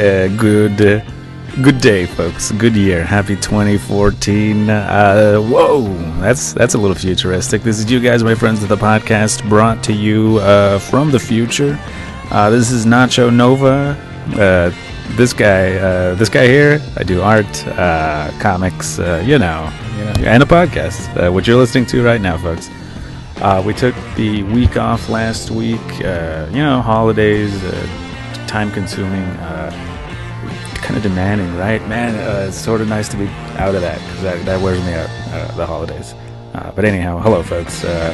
Uh, good, uh, good day, folks. Good year. Happy 2014. Uh, whoa, that's that's a little futuristic. This is you guys, my friends of the podcast, brought to you uh, from the future. Uh, this is Nacho Nova. Uh, this guy, uh, this guy here, I do art, uh, comics, uh, you know, you know, and a podcast. Uh, what you're listening to right now, folks. Uh, we took the week off last week. Uh, you know, holidays, uh, time consuming, uh, kind of demanding, right? Man, uh, it's sort of nice to be out of that because that, that wears me out, uh, the holidays. Uh, but anyhow, hello, folks. Uh,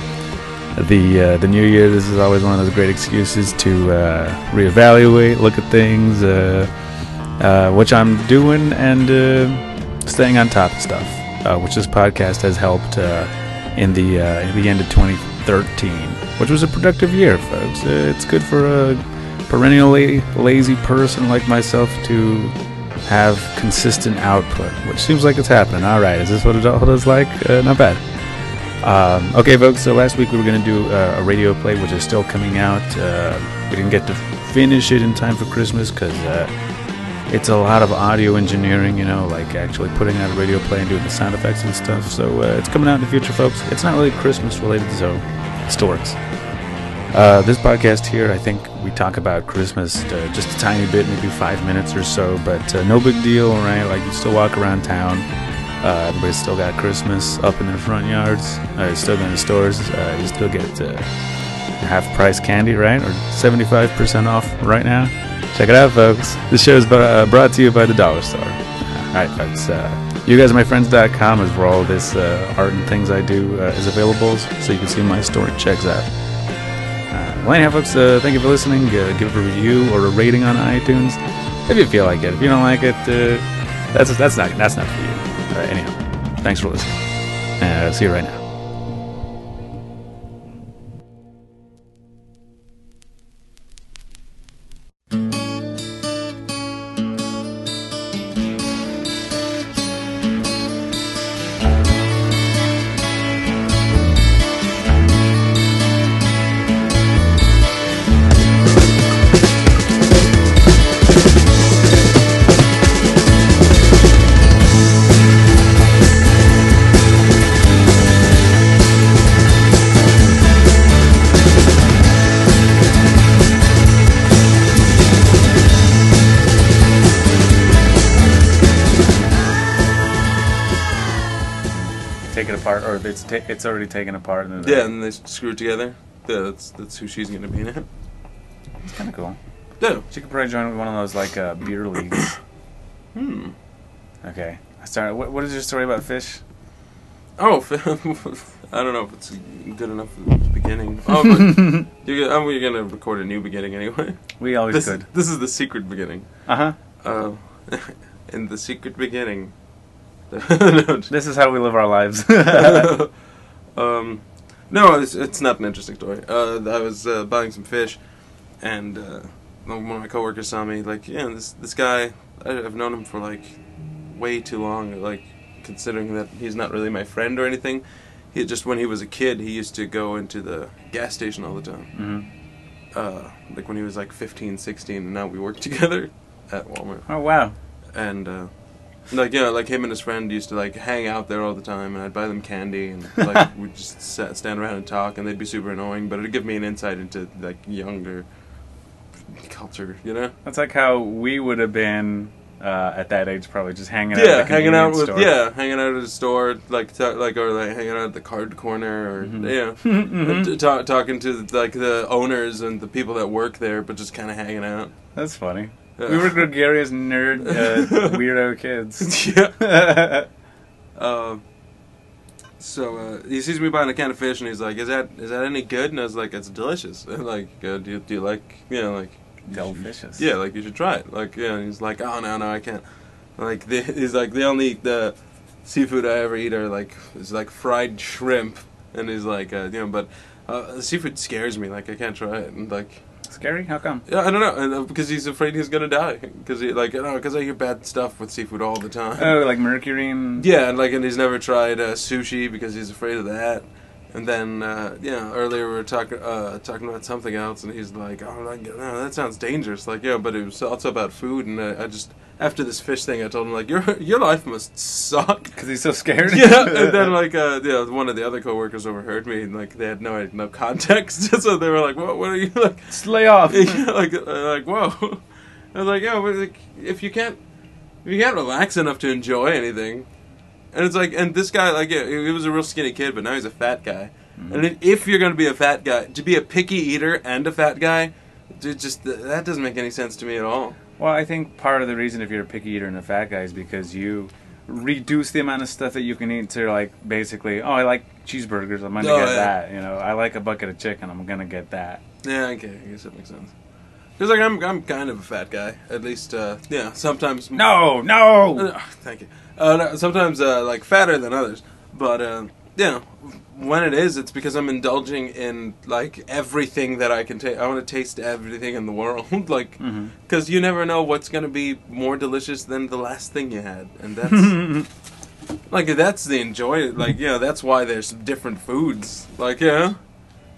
the uh, the new year. This is always one of those great excuses to uh, reevaluate, look at things, which I'm doing, and staying on top of stuff. Which this podcast has helped in the in the end of 2013, which was a productive year, folks. It's good for a perennially lazy person like myself to have consistent output, which seems like it's happening. All right, is this what adulthood is like? Uh, not bad. Um, okay, folks. So last week we were going to do uh, a radio play, which is still coming out. Uh, we didn't get to finish it in time for Christmas because uh, it's a lot of audio engineering, you know, like actually putting out a radio play and doing the sound effects and stuff. So uh, it's coming out in the future, folks. It's not really Christmas related, so it still works. Uh, this podcast here, I think we talk about Christmas uh, just a tiny bit, maybe five minutes or so, but uh, no big deal, right? Like you still walk around town. Uh, everybody's still got Christmas up in their front yards. Uh, you still go to stores. Uh, you still get uh, half price candy, right? Or 75% off right now. Check it out, folks. This show is uh, brought to you by the Dollar Store. All right, folks. You guys, is where all this art and things I do is available, so you can see my store out. Uh, well, anyhow, folks, uh, thank you for listening. Uh, give a review or a rating on iTunes if you feel like it. If you don't like it, uh, that's that's not that's not for you. Uh, anyhow, thanks for listening. Uh, see you right now. It's already taken apart. And Yeah, and they screw it together. Yeah, that's that's who she's gonna be now. it's kind of cool. Yeah. She could probably join one of those like uh, beer leagues. Hmm. Okay, I started. What, what is your story about fish? Oh, I don't know if it's good enough for the beginning. Oh, but you're, I'm gonna record a new beginning anyway. We always This, could. this is the secret beginning. Uh huh. Uh, in the secret beginning. no, This is how we live our lives. Um, no, it's, it's not an interesting story. Uh, I was uh, buying some fish, and uh, one of my coworkers saw me. Like, yeah, this this guy, I've known him for like way too long. Like, considering that he's not really my friend or anything. He just when he was a kid, he used to go into the gas station all the time. hmm Uh, like when he was like 15, 16, and now we work together at Walmart Oh wow. and uh, like yeah, like him and his friend used to like hang out there all the time, and I'd buy them candy, and like we'd just sat, stand around and talk, and they'd be super annoying, but it'd give me an insight into like younger culture, you know? That's like how we would have been uh, at that age, probably just hanging out. yeah, at hanging out with store. yeah, hanging out at a store, like ta- like or like hanging out at the card corner, or Mhm. yeah, Mhm. and t- ta- talking to like the owners and the people that work there, but just kind of hanging out. That's funny. We were gregarious, nerd, uh, weirdo kids. yeah. Um, so uh, he sees me buying a can of fish, and he's like, "Is that is that any good?" And I was like, "It's delicious." And like, uh, do you, do you like you know like Delicious. yeah like you should try it like yeah. And he's like, "Oh no no I can't." Like the, he's like the only the seafood I ever eat are like is like fried shrimp, and he's like uh, you know but. Uh, seafood scares me. Like I can't try it, and like Scary? How come? yeah, I don't know, and, uh, because he's afraid he's gonna die. Because he like, because I hear bad stuff with seafood all the time. Oh, like mercury and. Yeah, and like, and he's never tried uh, sushi because he's afraid of that. And then, uh, yeah, earlier we were talking uh, talking about something else, and he's like, "Oh, like, no, that sounds dangerous." Like, yeah, but it was also about food, and I, I just after this fish thing, I told him like, "Your your life must suck." Because he's so scared. yeah, and then like, uh, yeah, one of the other coworkers overheard me, and like they had no no context, so they were like, "What? What are you like?" Just lay off. Like, uh, like, whoa. I was like, yeah, but like, if you can't, if you can't relax enough to enjoy anything, and it's like, and this guy, like, yeah, he was a real skinny kid, but now he's a fat guy. And if- if you're gonna be a fat guy, to be a picky eater and a fat guy, dude, just that doesn't make any sense to me at all. Well, I think part of the reason if you're a picky eater and a fat guy is because you reduce the amount of stuff that you can eat to like basically, oh, I like cheeseburgers, I'm gonna Oh, get yeah. that. You know, I like a bucket of chicken, I'm gonna get that. Yeah, okay, I guess that makes sense. Because like I'm, I'm kind of a fat guy. At least, uh, yeah. Sometimes No, no. Uh, thank you. Uh, no, sometimes uh, like fatter than others, but uh, know, when it is, it's because I'm indulging in like everything that I can taste. I want to taste everything in the world, like because you never know what's gonna be more delicious than the last thing you had, and that's like that's the enjoy. Like you know, that's why there's different foods. Like yeah,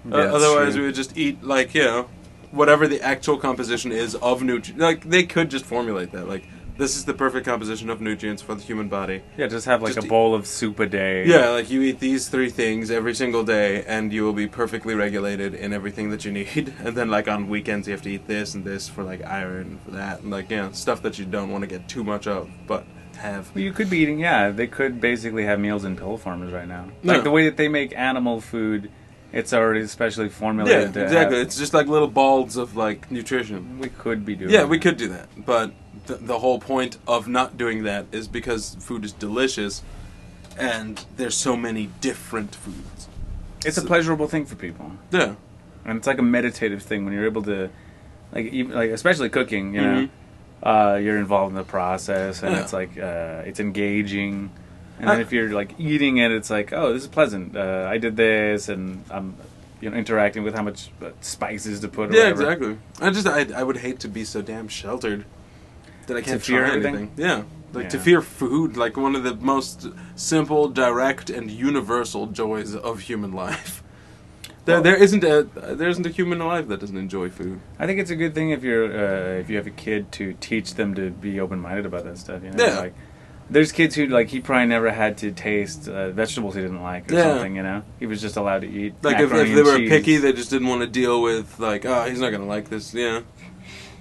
Yeah, uh, otherwise true. we would just eat like you know whatever the actual composition is of nutrients. Like they could just formulate that. Like this is the perfect composition of nutrients for the human body. yeah, just have like just a eat- bowl of soup a day. Yeah, like you eat these three things every single day, and you will be perfectly regulated in everything that you need. And then like on weekends you have to eat this and this for like iron for that, and like yeah, stuff that you don't want to get too much of, but have. Well, you could be eating. Yeah, they could basically have meals in pill forms right now. Yeah. Like the way that they make animal food, it's already specially Yeah, formulated. to exactly. have- It's just like little balls of like nutrition. we could be doing. Yeah, that. we could do that, but th- the whole point of not doing that is because food is delicious, and there's so many different foods. It's a pleasurable thing for people, Yeah, and it's like a meditative thing when you're able to, like, even, like especially cooking. You know, Mhm. uh, you're involved in the process, and Yeah. it's like uh, it's engaging. And then I- if you're like eating it, it's like, oh, this is pleasant. Uh, I did this, and I'm, you know, interacting with how much uh, spices to put. Or yeah, whatever. exactly. I just I, I would hate to be so damn sheltered that I can't fear everything? anything. Yeah, like to fear food, like one of the most simple, direct, and universal joys of human life. There, Well- there isn't a there isn't a human alive that doesn't enjoy food. I think it's a good thing if you're uh, if you have a kid to teach them to be open minded about that stuff. You know, Yeah. like there's kids who like he probably never had to taste uh, vegetables he didn't like or Yeah. something. You know, he was just allowed to eat. Like if, if they were cheese. picky, they just didn't want to deal with like, oh, he's not gonna like this. Yeah.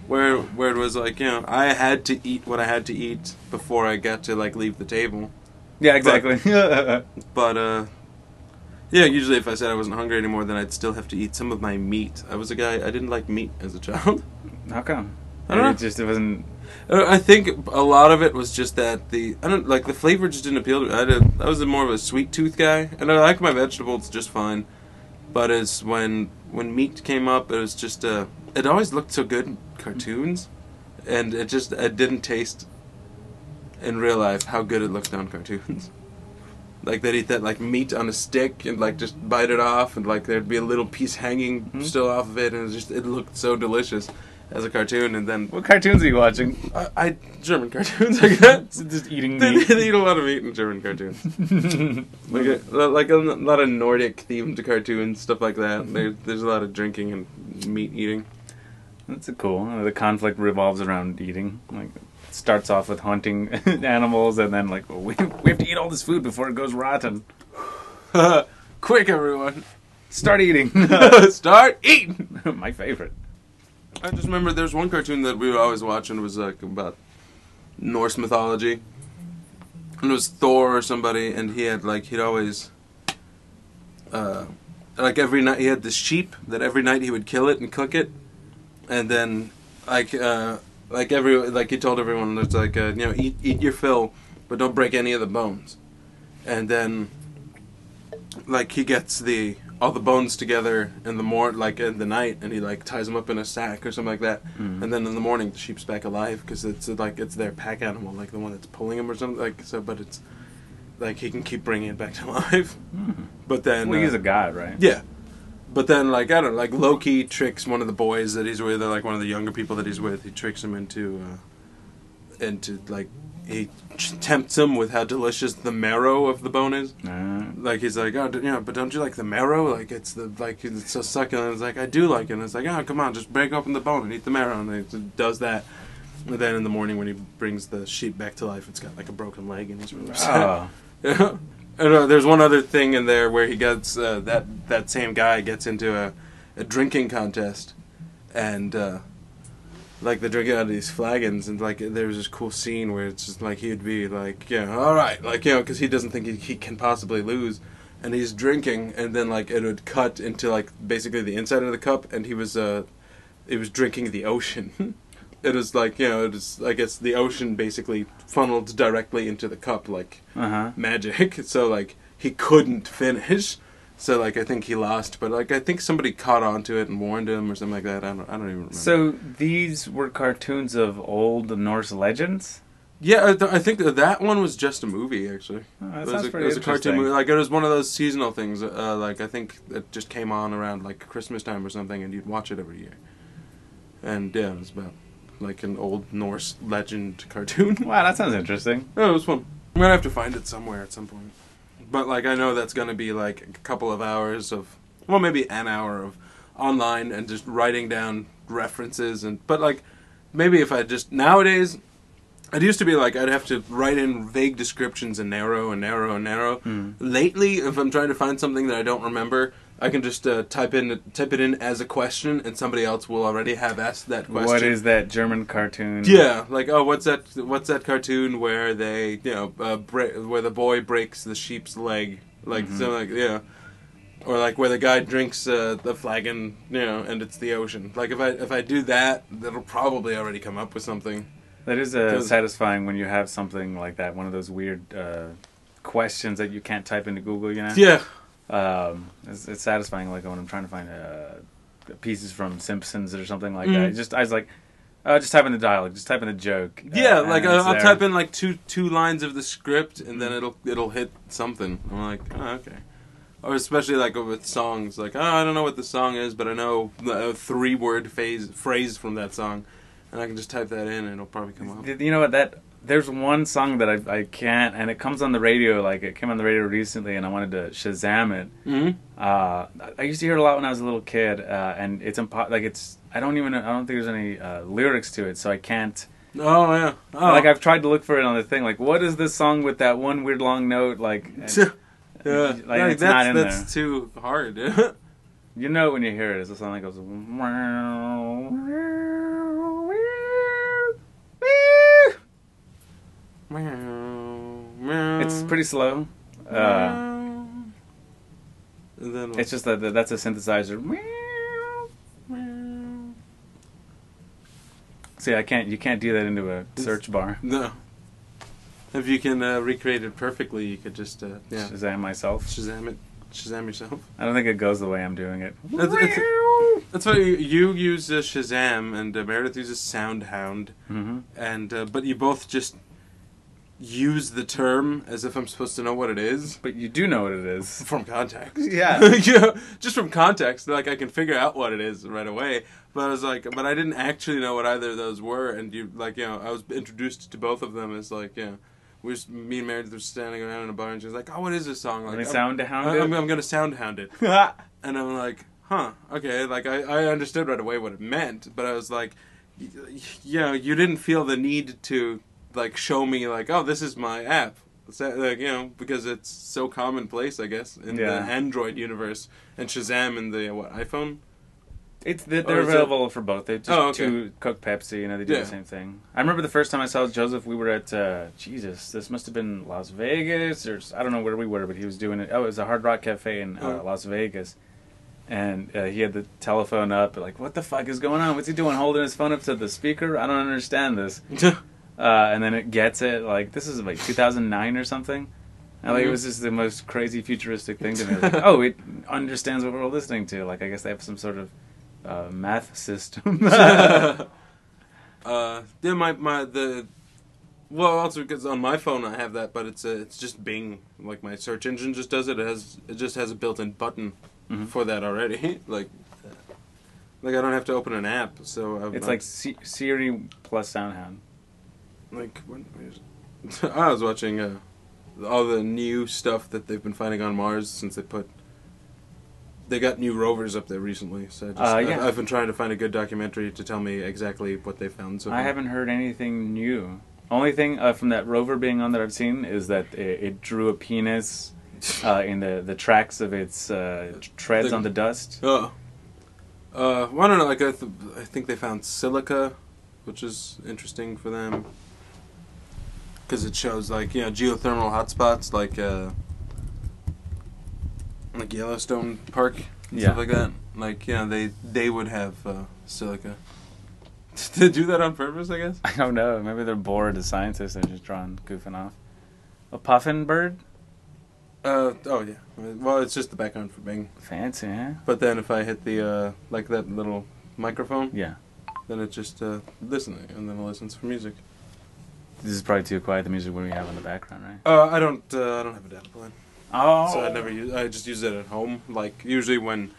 Where where it was like, you know, I had to eat what I had to eat before I got to like leave the table. yeah, exactly. But uh, yeah, usually if I said I wasn't hungry anymore, then I'd still have to eat some of my meat. I was a guy I didn't like meat as a child. How come? I don't know. It just it wasn't. I think a lot of it was just that the I don't like the flavor just didn't appeal to me. I did I was more of a sweet tooth guy, and I like my vegetables just fine. But as when when meat came up, it was just uh, it always looked so good cartoons, and it just it didn't taste in real life how good it looked on cartoons. Like they'd eat that like meat on a stick and like just bite it off, and like there'd be a little piece hanging Hmm. still off of it, and it just it looked so delicious as a cartoon. And then What cartoons are you watching? I, I German cartoons, I guess. just eating they, meat. they eat a lot of meat in German cartoons, like a, like a lot of Nordic themed cartoons, stuff like that. There, there's a lot of drinking and meat eating. That's cool. The conflict revolves around eating. Like it starts off with hunting animals, and then like well, we we have to eat all this food before it goes rotten. Quick, everyone, Start eating. start eating! My favorite. I just remember there's one cartoon that we were always watching was like about Norse mythology, and it was Thor or somebody, and he had like he'd always, uh, like every night he had this sheep that every night he would kill it and cook it, and then like uh, like every like he told everyone it's like uh, you know eat eat your fill, but don't break any of the bones, and then like he gets the all the bones together in the mor like in the night and he like ties them up in a sack or something like that. Mhm. and then in the morning the sheep's back alive because it's uh, like it's their pack animal like the one that's pulling him or something like so but it's like he can keep bringing it back to life. But then well, uh, he's a god, right? yeah but then like i don't know like loki tricks one of the boys that he's with or like one of the younger people that he's with he tricks him into uh into like he tempts him with how delicious the marrow of the bone is Uh. Like he's like, oh, yeah, but don't you like the marrow? Like it's the like it's so succulent. It's like I do like it. And it's like, oh, come on, just break open the bone and eat the marrow. And he does that. And then in the morning when he brings the sheep back to life, it's got like a broken leg and he's really upset. Oh. Uh, there's one other thing in there where he gets uh, that that same guy gets into a, a drinking contest, and uh, like they're drinking out of these flagons, and like there was this cool scene where it's just like he'd be like, yeah, all right, like you know, because he doesn't think he, he can possibly lose, and he's drinking, and then like it would cut into like basically the inside of the cup, and he was uh, he was drinking the ocean. it was like you know, it was I guess the ocean basically funneled directly into the cup, like Uh huh. magic. So like he couldn't finish. So like I think he lost, but like I think somebody caught onto it and warned him or something like that. I don't I don't even remember. So these were cartoons of old Norse legends. yeah, I, th- I think that that one was just a movie actually. Oh, that it was, sounds a, pretty it was a cartoon movie. Like it was one of those seasonal things. Uh, like I think it just came on around like Christmas time or something, and you'd watch it every year. And yeah, it was about like an old Norse legend cartoon. Wow, that sounds interesting. Oh, it was fun. I'm gonna have to find it somewhere at some point. But like I know that's gonna be like a couple of hours of well maybe an hour of online and just writing down references and but like maybe if I just nowadays it used to be like I'd have to write in vague descriptions and narrow and narrow and narrow. Hmm. Lately, if I'm trying to find something that I don't remember, I can just uh, type in type it in as a question, and somebody else will already have asked that question. What is that German cartoon? Yeah, like oh, what's that? What's that cartoon where they, you know, uh, break, where the boy breaks the sheep's leg, like Mhm. something like yeah, or like where the guy drinks uh, the flagon, you know, and it's the ocean. Like if I if I do that, that'll probably already come up with something. That is uh, satisfying when you have something like that. One of those weird uh, questions that you can't type into Google. You know. Yeah, Um, it's, it's satisfying, like when I'm trying to find uh, pieces from Simpsons or something like Mhm. that. Just I was like, uh, just type in the dialogue, just type in the joke. uh, yeah. Like I'll, I'll type in like two two lines of the script, and then it'll it'll hit something. I'm like, oh, okay. Or especially like with songs, like oh, I don't know what the song is, but I know the three word phase phrase from that song, and I can just type that in, and it'll probably come up. You know what? That there's one song that I I can't, and it comes on the radio. Like it came on the radio recently, and I wanted to Shazam it. hmm Uh, I used to hear it a lot when I was a little kid, uh, and it's impo- like it's. I don't even. I don't think there's any uh, lyrics to it, so I can't. Oh yeah. Oh. Like I've tried to look for it on the thing. Like, what is this song with that one weird long note? Like, and- yeah. like, Like, it's that's not in that's too hard. You know when you hear it, it's a song that goes. It's pretty slow. Uh, then it's just that that- that's a synthesizer. See, I can't. You can't do that into a search bar. no. If you can uh, recreate it perfectly, you could just uh, yeah Shazam myself. Shazam it, Shazam yourself. I don't think it goes the way I'm doing it. That's, that's, that's why you, you use uh, Shazam and uh, Meredith uses SoundHound, hmm and uh, but you both just use the term as if I'm supposed to know what it is. But you do know what it is. from context. Yeah. yeah, just from context, like I can figure out what it is right away. But I was like, but I didn't actually know what either of those were, and you like, you know, I was introduced to both of them as like, yeah, we just, me and Meredith were standing around in a bar, and she was like, oh, what is this song? Like, I'm- sound hound I'm, it? I'm gonna sound hound it, and I'm like, huh, okay, like I, I understood right away what it meant, but I was like, y- y- yeah, you didn't feel the need to like show me like, oh, this is my app. Like you know because it's so commonplace, I guess, in Yeah. the Android universe and Shazam in the what iPhone. It's they're, is it- available for both. They just Oh, okay. two Coke Pepsi. You know, they do Yeah. the same thing. I remember the first time I saw Joseph. We were at uh, Jesus. This must have been Las Vegas, or I don't know where we were, but he was doing it. Oh, it was a Hard Rock Cafe in uh, Oh. Las Vegas, and uh, he had the telephone up. Like, what the fuck is going on? What's he doing? Holding his phone up to the speaker? I don't understand this. Uh, and then it gets it. Like, this is like 2009 or something. And like, it Mhm. was just the most crazy futuristic thing to me. Like, oh, it understands what we're listening to. Like, I guess they have some sort of uh, math system. uh, yeah, my my the. Well, also because on my phone I have that, but it's uh, it's just Bing. Like my search engine just does it. It has it just has a built-in button Mhm. for that already. like, like I don't have to open an app. So I, It's like C- Siri plus SoundHound. Like when, I was watching uh, all the new stuff that they've been finding on Mars since they put. They got new rovers up there recently, so I just, Uh, I've- yeah. I've, been trying to find a good documentary to tell me exactly what they found. So I haven't heard anything new. Only thing uh, from that rover being on that I've seen is that it, it drew a penis uh, in the, the tracks of its uh, treads The- on the dust. Oh. Uh, well, I don't know. Like I, th- I think they found silica, which is interesting for them because it shows like you know geothermal hotspots like uh, like Yellowstone Park and Yeah. stuff like that. Like you know they they would have uh, silica. to do that on purpose? I guess. I don't know. Maybe they're bored as scientists. They're just drawing, goofing off. A puffin bird? Uh oh yeah. Well, it's just the background for Bing. Fancy, huh? But then if I hit the uh like that little microphone, Yeah. then it just uh listening and then it listens for music. This is probably too quiet, the music we have in the background, right? Uh, I don't. Uh, I don't have a data plan, Oh! so I never use. I just use it at home. Like usually when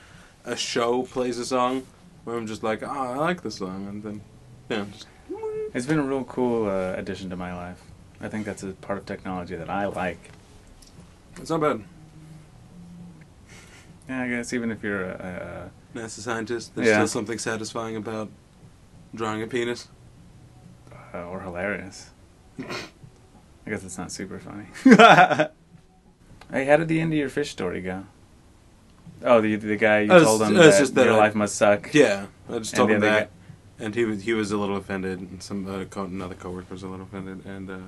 a show plays a song, where I'm just like, oh, I like this song, and then yeah, just, It's been a real cool uh, addition to my life. I think that's a part of technology that I like. it's not bad. Yeah, I guess even if you're a, NASA scientist, there's Yeah. still something satisfying about drawing a penis. uh, or hilarious. I guess it's not super funny. hey, how did the end of your fish story go? Oh, the the guy you Uh, told him that, just that your I- life must suck. Yeah, I just told him that, and he was he was a little offended, and some uh, co- another coworker was a little offended, and uh,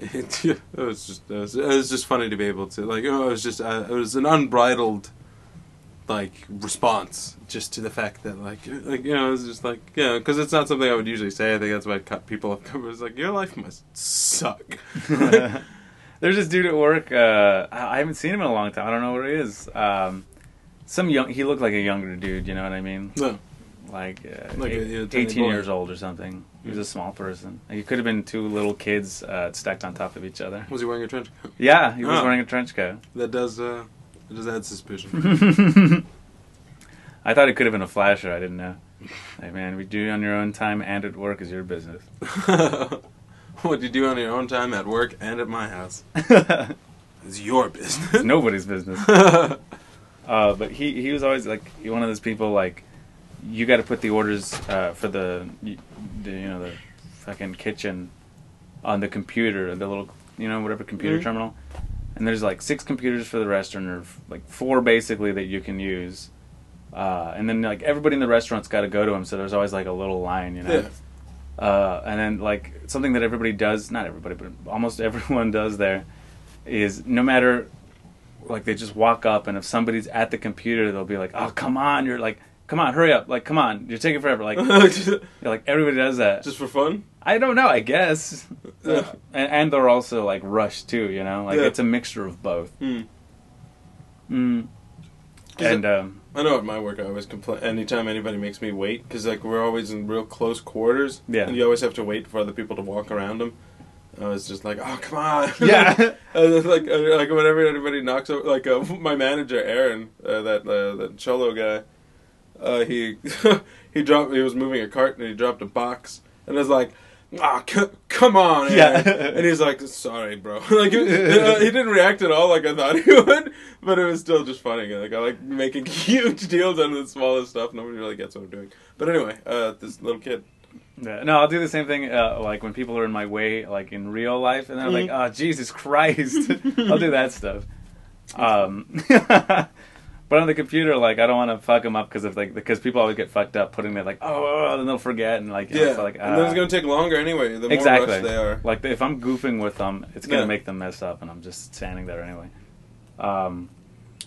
it, it was just it was, it was just funny to be able to like oh, it was just uh, it was an unbridled like response just to the fact that like like you know it's just like yeah because it's not something I would usually say I think that's why cut people off it's like your life must suck There's this dude at work. Uh, I I haven't seen him in a long time. I don't know where he is. Um, some young. He looked like a younger dude. You know what I mean? no Like, uh, Like a- eight- yeah, tiny 18 boy. years old or something. He was a small person. Like, he could have been two little kids uh, stacked on top of each other. was he wearing a trench coat Yeah, he was Oh. wearing a trench coat. that does uh it does add suspicion I thought it could have been a flasher. I didn't know. Hey man, we do it on your own time and at work is your business. what you do on your own time at work and at my house is your business. Nobody's business. Uh, but he he was always like one of those people like you got to put the orders uh, for the, y- the you know the fucking kitchen on the computer, the little you know whatever computer Mhm. terminal. And there's like six computers for the restaurant, or like four basically that you can use. Uh, and then like everybody in the restaurant's got to go to him, so there's always like a little line, you know. Yeah. Uh, and then like something that everybody does, not everybody, but almost everyone does there, is no matter, like they just walk up and if somebody's at the computer, they'll be like, "Oh come on, you're like, come on, hurry up, like come on, you're taking forever." Like, just, like everybody does that. Just for fun? I don't know, I guess. Yeah. and, and they're also like rushed too, you know, like Yeah. it's a mixture of both. Hmm. Mm. Is And um, I know at my work I always complain anytime anybody makes me wait because like we're always in real close quarters. Yeah. And you always have to wait for other people to walk around them. I was just like, oh come on. Yeah. like uh, like whenever anybody knocks over, like uh, my manager Aaron, uh, that uh, that cholo guy, uh, he he dropped. He was moving a cart and he dropped a box and I was like. Ah, c- come on, Aaron. Yeah. and he's like, "Sorry, bro." like, he, uh, he didn't react at all like I thought he would, but it was still just funny. Like, I like making huge deals out of the smallest stuff. Nobody really gets what I'm doing. But anyway, uh, this little kid. Yeah, no, I'll do the same thing. Uh, like when people are in my way, like in real life, and I'm like, Mhm. "Oh, Jesus Christ!" I'll do that stuff. Um, but on the computer, like I don't want to fuck them up because of like because people always get fucked up putting it like, "Oh,", oh, then they'll forget and like, you know, Yeah, so, like and then it's uh, gonna take longer anyway. The more exactly. they are. Like if I'm goofing with them, it's gonna Yeah. make them mess up, and I'm just standing there anyway. Um,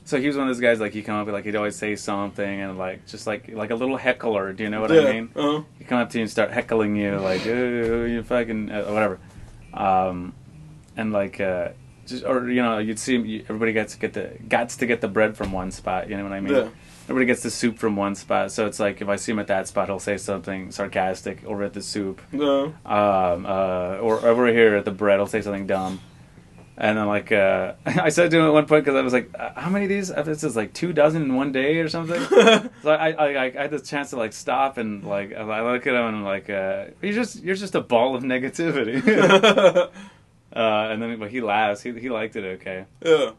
so he was one of those guys like he come up with like he'd always say something and like just like like a little heckler. Do you know what yeah. I mean? Uh-huh. he come up to you and start heckling you like "Ooh, you fucking uh, whatever um and like uh just or you know you'd see you, everybody gets to get the gets to get the bread from one spot you know what i mean Yeah. everybody gets the soup from one spot so it's like if i see him at that spot he'll say something sarcastic over at the soup No. um uh or over here at the bread he'll say something dumb and then like uh i said to him at one point because i was like uh, how many of these this is like two dozen in one day or something so I, I, I, I had the chance to like stop and like I look at him and I'm like, uh, you're just you're just a ball of negativity. Uh, and then, but he laughs. He he liked it okay. Yeah.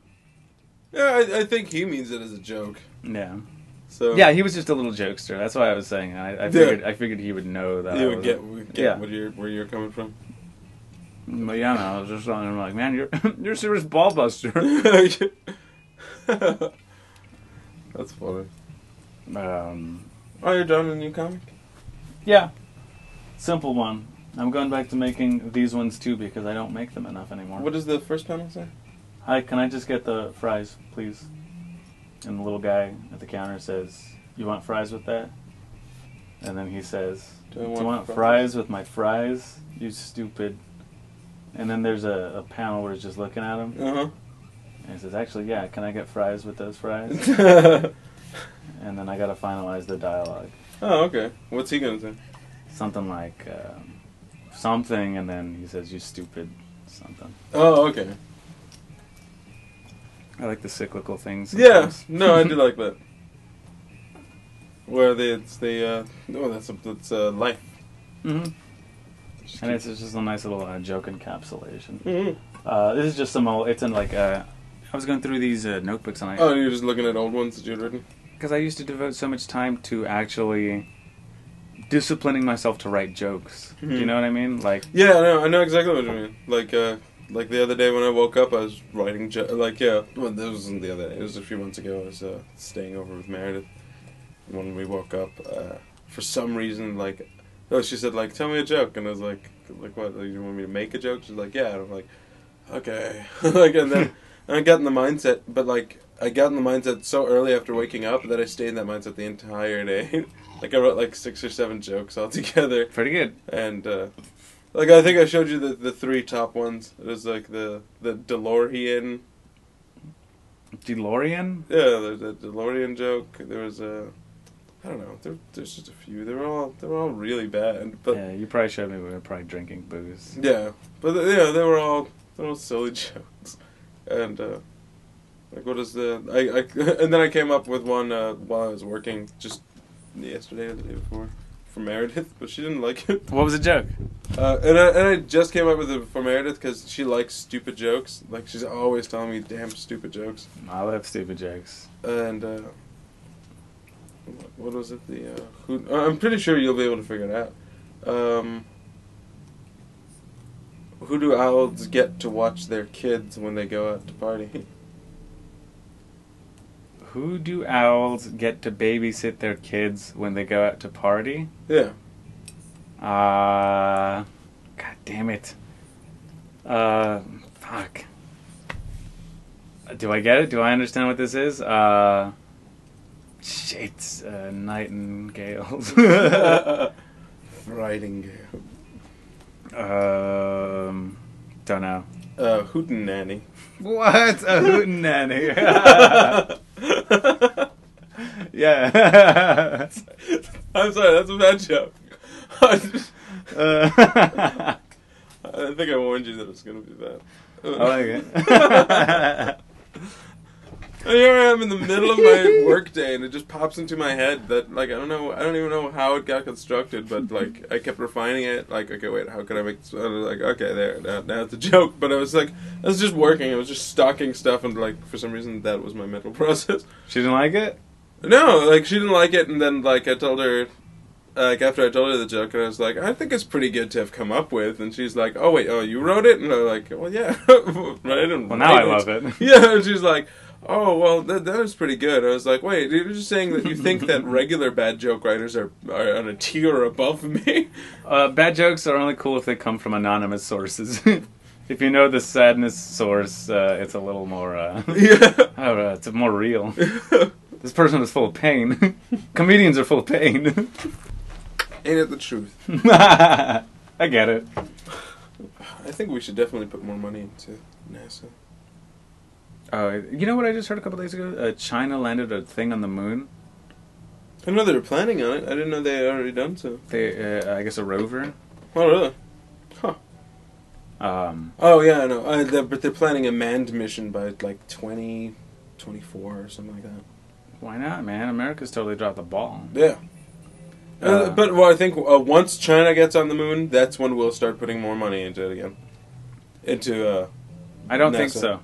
Yeah, I, I think he means it as a joke. Yeah. So Yeah, he was just a little jokester. That's why I was saying. I, I figured I figured he would know that. You would get, get Yeah. what you're, where you're coming from. But yeah, no, I was just telling him like, man, you're you're a serious ball buster. That's funny. um, Oh, you're done a new comic? yeah, simple one. I'm going back to making these ones too because I don't make them enough anymore. What does the first panel say? Hi, can I just get the fries, please? And the little guy at the counter says, "You want fries with that?" And then he says, Do "Do you want fries with my fries? You stupid." And then there's a, a panel where he's just looking at him, Uh huh. and he says, "Actually, yeah, can I get fries with those fries?" and then I gotta finalize the dialogue, oh, okay. What's he gonna say? something like um, something, and then he says, "You stupid," something. Oh, okay. I like the cyclical things. Yeah. No, I do like that. Where they, it's the, uh, oh, that's, a, that's, uh, life. Mm-hmm. And it's just a nice little uh, joke encapsulation. Mm-hmm. Uh, this is just some old. It's in like uh, I was going through these uh, notebooks and I Oh, you're just looking at old ones that you'd written? because I used to devote so much time to actually disciplining myself to write jokes. Do you Mhm. know what I mean? Like Yeah, I know, I know exactly what you mean. Like, uh, like the other day when I woke up, I was writing, jo- like, yeah, well, this wasn't the other day, it was a few months ago, I was, uh, staying over with Meredith. When we woke up, uh, for some reason, like, oh, she said, like, tell me a joke, and I was like, like, what, like, you want me to make a joke? She's like, yeah, and I'm like, okay. like, and then I got in the mindset, but, like, I got in the mindset so early after waking up that I stayed in that mindset the entire day. like, I wrote, like, six or seven jokes all together pretty good. and uh, like I think I showed you the, the three top ones. It was like the the DeLorean, DeLorean. yeah, there's a DeLorean joke. There was a, I don't know. There, there's just a few. They were all they were all really bad, but yeah, you probably showed me we were probably drinking booze. Yeah, but yeah, they were all they were all silly jokes, and uh, like what is the I, I and then I came up with one uh, while I was working just yesterday or the day before for Meredith, but she didn't like it. What was the joke? Uh, and, I, and I just came up with it for Meredith because she likes stupid jokes. Like she's always telling me damn stupid jokes. I love stupid jokes. And uh, what was it? The uh, who? uh, I'm pretty sure you'll be able to figure it out. Um, who do owls get to watch their kids when they go out to party? Who do owls get to babysit their kids when they go out to party? yeah. Uh, God damn it. Uh, fuck. Do I get it? Do I understand what this is? Uh, shit. Uh, nightingales. Nightingale. um, don't know. Uh, Hootenanny. What? A hootenanny. yeah. I'm sorry, that's a bad joke. I just- Uh, I think I warned you that it's gonna be bad. I like it. And here I am in the middle of my workday, and it just pops into my head that like I don't know, I don't even know how it got constructed, but like I kept refining it. Like okay, wait, how could I make? This? I was like okay, there, now, now it's a joke. But I was like, I was just working. I was just stocking stuff, and like for some reason that was my mental process. she didn't like it? No, like she didn't like it, and then like I told her, like after I told her the joke, and I was like, I think it's pretty good to have come up with, and she's like, Oh wait, oh you wrote it, and I'm like, Well yeah, I didn't. Well, now I write love it. Yeah, and she's like, Oh well, that that was pretty good. I was like, Wait, you're just saying that you think that regular bad joke writers are are on a tier above me? Uh, bad jokes are only cool if they come from anonymous sources. if you know the sadness source, uh, it's a little more. Uh, yeah. Know, it's more real. This person is full of pain. Comedians are full of pain. Ain't it the truth? I get it. I think we should definitely put more money into NASA. Uh, you know what I just heard a couple days ago? Uh, China landed a thing on the moon. I know they were planning on it. I didn't know they had already done so. They, uh, I guess, a rover. Oh really? Um, Oh yeah, I know. Uh, they're, but they're planning a manned mission by like twenty twenty four or something like that. why not, man? America's totally dropped the ball. Yeah. Uh, Uh, but well, I think uh, once China gets on the moon, that's when we'll start putting more money into it again. into uh I don't think so.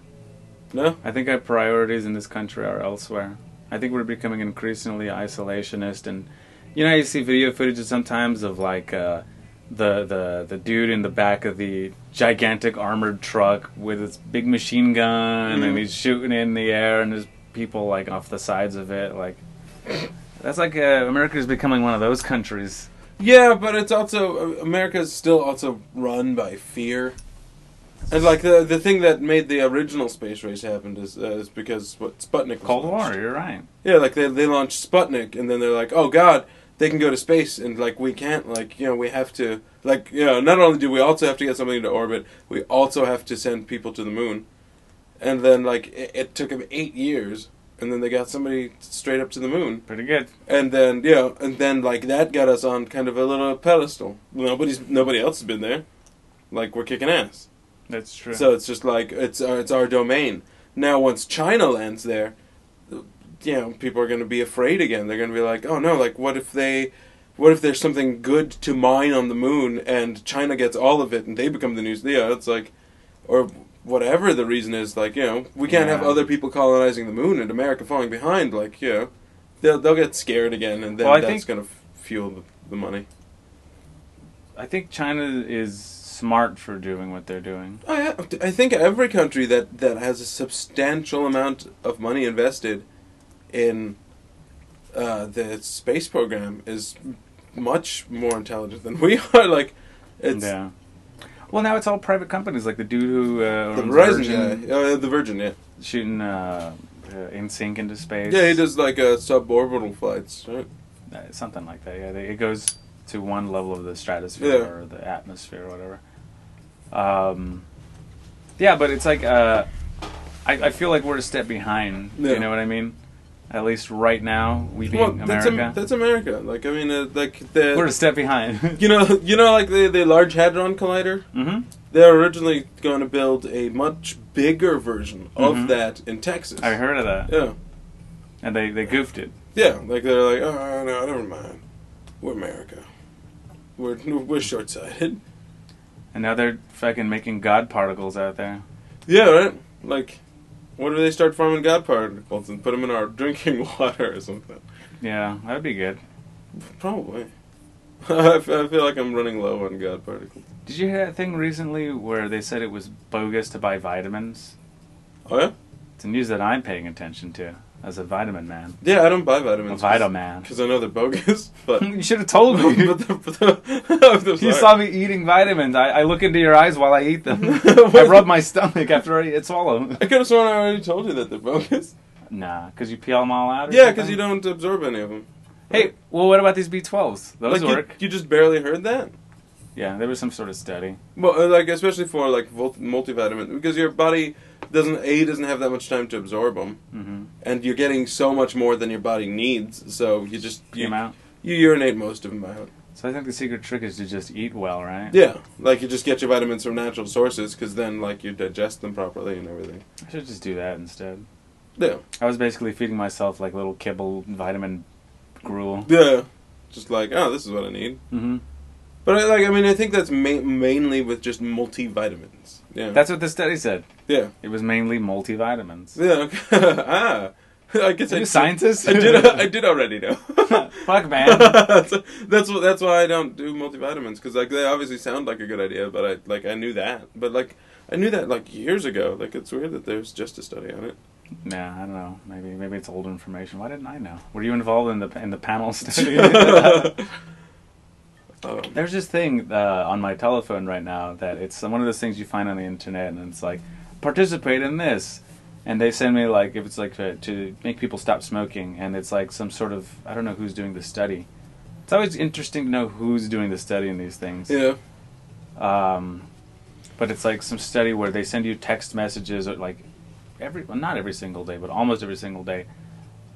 No. I think our priorities in this country are elsewhere. I think we're becoming increasingly isolationist, and you know, you see video footage sometimes of like uh, the the the dude in the back of the gigantic armored truck with his big machine gun, Mhm. and he's shooting in the air, and there's people like off the sides of it. Like that's like uh, America is becoming one of those countries. Yeah, but it's also America is still also run by fear. And like the the thing that made the original space race happen is uh, is because what Sputnik was Cold War, you're right. Yeah, like they they launched Sputnik, and then they're like, oh god, they can go to space, and like we can't, like you know, we have to, like you know, not only do we also have to get something into orbit, we also have to send people to the moon, and then like it, it took them eight years, and then they got somebody straight up to the moon, Pretty good. and then you know, and then like that got us on kind of a little pedestal. Nobody's nobody else has been there, like we're kicking ass. That's true. So it's just like it's our, it's our domain. Now, once China lands there, you know, people are going to be afraid again. They're going to be like, "Oh no! Like, what if they, what if there's something good to mine on the moon and China gets all of it and they become the news?" Yeah, it's like, or whatever the reason is. Like, you know, we can't have other people colonizing the moon and America falling behind. Like, you know, they'll they'll get scared again, and then Well, that's going to fuel the, the money. I think China is smart for doing what they're doing. Oh yeah, I think every country that that has a substantial amount of money invested in uh, the space program is much more intelligent than we are. Like, it's yeah. Well, now it's all private companies, like the dude who uh, the Verizon Virgin, guy, uh, the Virgin, yeah, shooting uh, uh, in sync into space. yeah, he does like uh, suborbital flights, right? Uh, something like that. Yeah, they, it goes to one level of the stratosphere Yeah. or the atmosphere or whatever. Um, yeah, but it's like uh, I, I feel like we're a step behind. Yeah. You know what I mean? At least right now, we being Well, that's America, Am- that's America. Like, I mean, uh, like the we're a step behind. you know, you know, like the the Large Hadron Collider. hmm They're originally going to build a much bigger version of Mhm. that in Texas. I heard of that, Yeah. and they they goofed it. Yeah, like they're like, oh no, never mind. We're America. We're we're short sighted. And now they're fucking making God particles out there. Yeah, right. Like, what if they start farming God particles and put them in our drinking water or something? Yeah, that'd be good. Probably. I f- I feel like I'm running low on God particles. Did you hear that thing recently where they said it was bogus to buy vitamins? Oh yeah. It's a news that I'm paying attention to as a vitamin man. Yeah, I don't buy vitamins. A. Vitaman. Because I know they're bogus. But. you should have told me. but the, but the, you saw me eating vitamins. I, I look into your eyes while I eat them. I rub my stomach after I eat swallow. Them. I could have sworn I already told you that they're bogus. Nah, because you peel them all out. Yeah, because you don't absorb any of them. Hey, well, what about these B12s? Those like work. You, you just barely heard that. Yeah, there was some sort of study. Well, uh, like especially for like multivitamin, because your body doesn't a doesn't have that much time to absorb them, hmm and you're getting so much more than your body needs. So you just Pee you, out. you urinate most of them out. So I think the secret trick is to just eat well, right? Yeah, like you just get your vitamins from natural sources, because then like you digest them properly and everything. I should just do that instead. Yeah, I was basically feeding myself like little kibble vitamin gruel. yeah, just like oh, this is what I need. hmm But I, like I mean, I think that's ma- mainly with just multivitamins. Yeah, That's what the study said. yeah, It was mainly multivitamins. yeah. Okay. ah, I guess Are I you a scientist? I did. I did already know. Fuck, man. that's, that's what. That's why I don't do multivitamins because like they obviously sound like a good idea, but I like I knew that, but like I knew that like years ago. Like it's weird that there's just a study on it. Yeah, I don't know. Maybe maybe it's old information. Why didn't I know? Were you involved in the in the panel study? There's this thing uh, on my telephone right now that it's one of those things you find on the internet, and it's like participate in this, and they send me like if it's like to, to make people stop smoking, and it's like some sort of I don't know who's doing the study. It's always interesting to know who's doing the study in these things. yeah. Um, but it's like some study where they send you text messages or like every well not every single day, but almost every single day.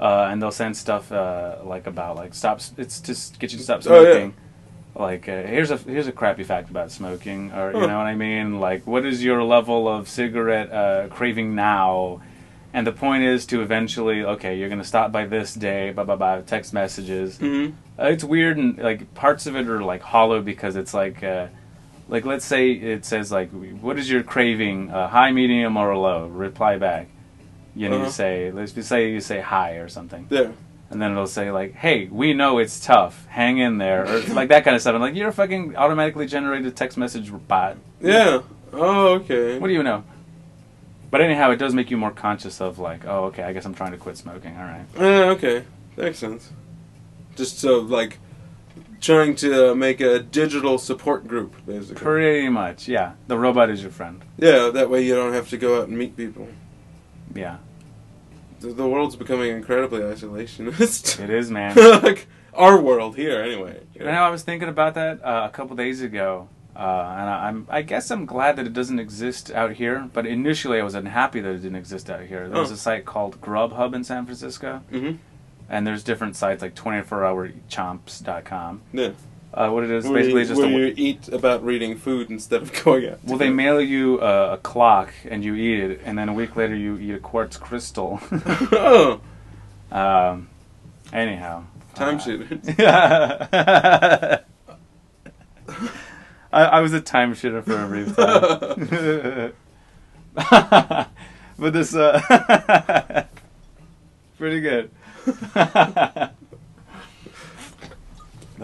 Uh, and they'll send stuff uh, like about like stop. s- It's to get you to stop Oh, yeah. Like uh, here's a here's a crappy fact about smoking, or you know what I mean. Like what is your level of cigarette uh, craving now? And the point is to eventually, okay, you're gonna stop by this day, blah blah blah. Text messages. hmm Uh, it's weird and like parts of it are like hollow because it's like uh, like let's say it says like, what is your craving? Uh, high, medium, or low? Reply back. You know, Uh-huh. you say let's say you say high or something, Yeah. And then it'll say like, hey, we know it's tough. Hang in there, or like that kind of stuff. And like you're a fucking automatically generated text message bot. Yeah. Oh, okay. What do you know? But anyhow, it does make you more conscious of like, oh, okay, I guess I'm trying to quit smoking. All right. Uh, okay, makes sense. Just so like trying to make a digital support group, basically. Pretty much, yeah. The robot is your friend. yeah, that way you don't have to go out and meet people. Yeah, The, the world's becoming incredibly isolationist. it is, man. like our world here, anyway. You know, I was thinking about that uh, a couple days ago, uh, and I, I'm I guess I'm glad that it doesn't exist out here. But initially, I was unhappy that it didn't exist out here. There was Oh. a site called Grubhub in San Francisco, Mm-hmm. and there's different sites like 24hourchomps.com. Yeah. Uh, what it is basically you, just a you eat about reading food instead of going out. well, they mail you a, a clock and you eat it, and then a week later you eat a quartz crystal. oh, um, anyhow, time uh, shooters. I, I was a time shitter for a brief time. but this, uh, pretty good.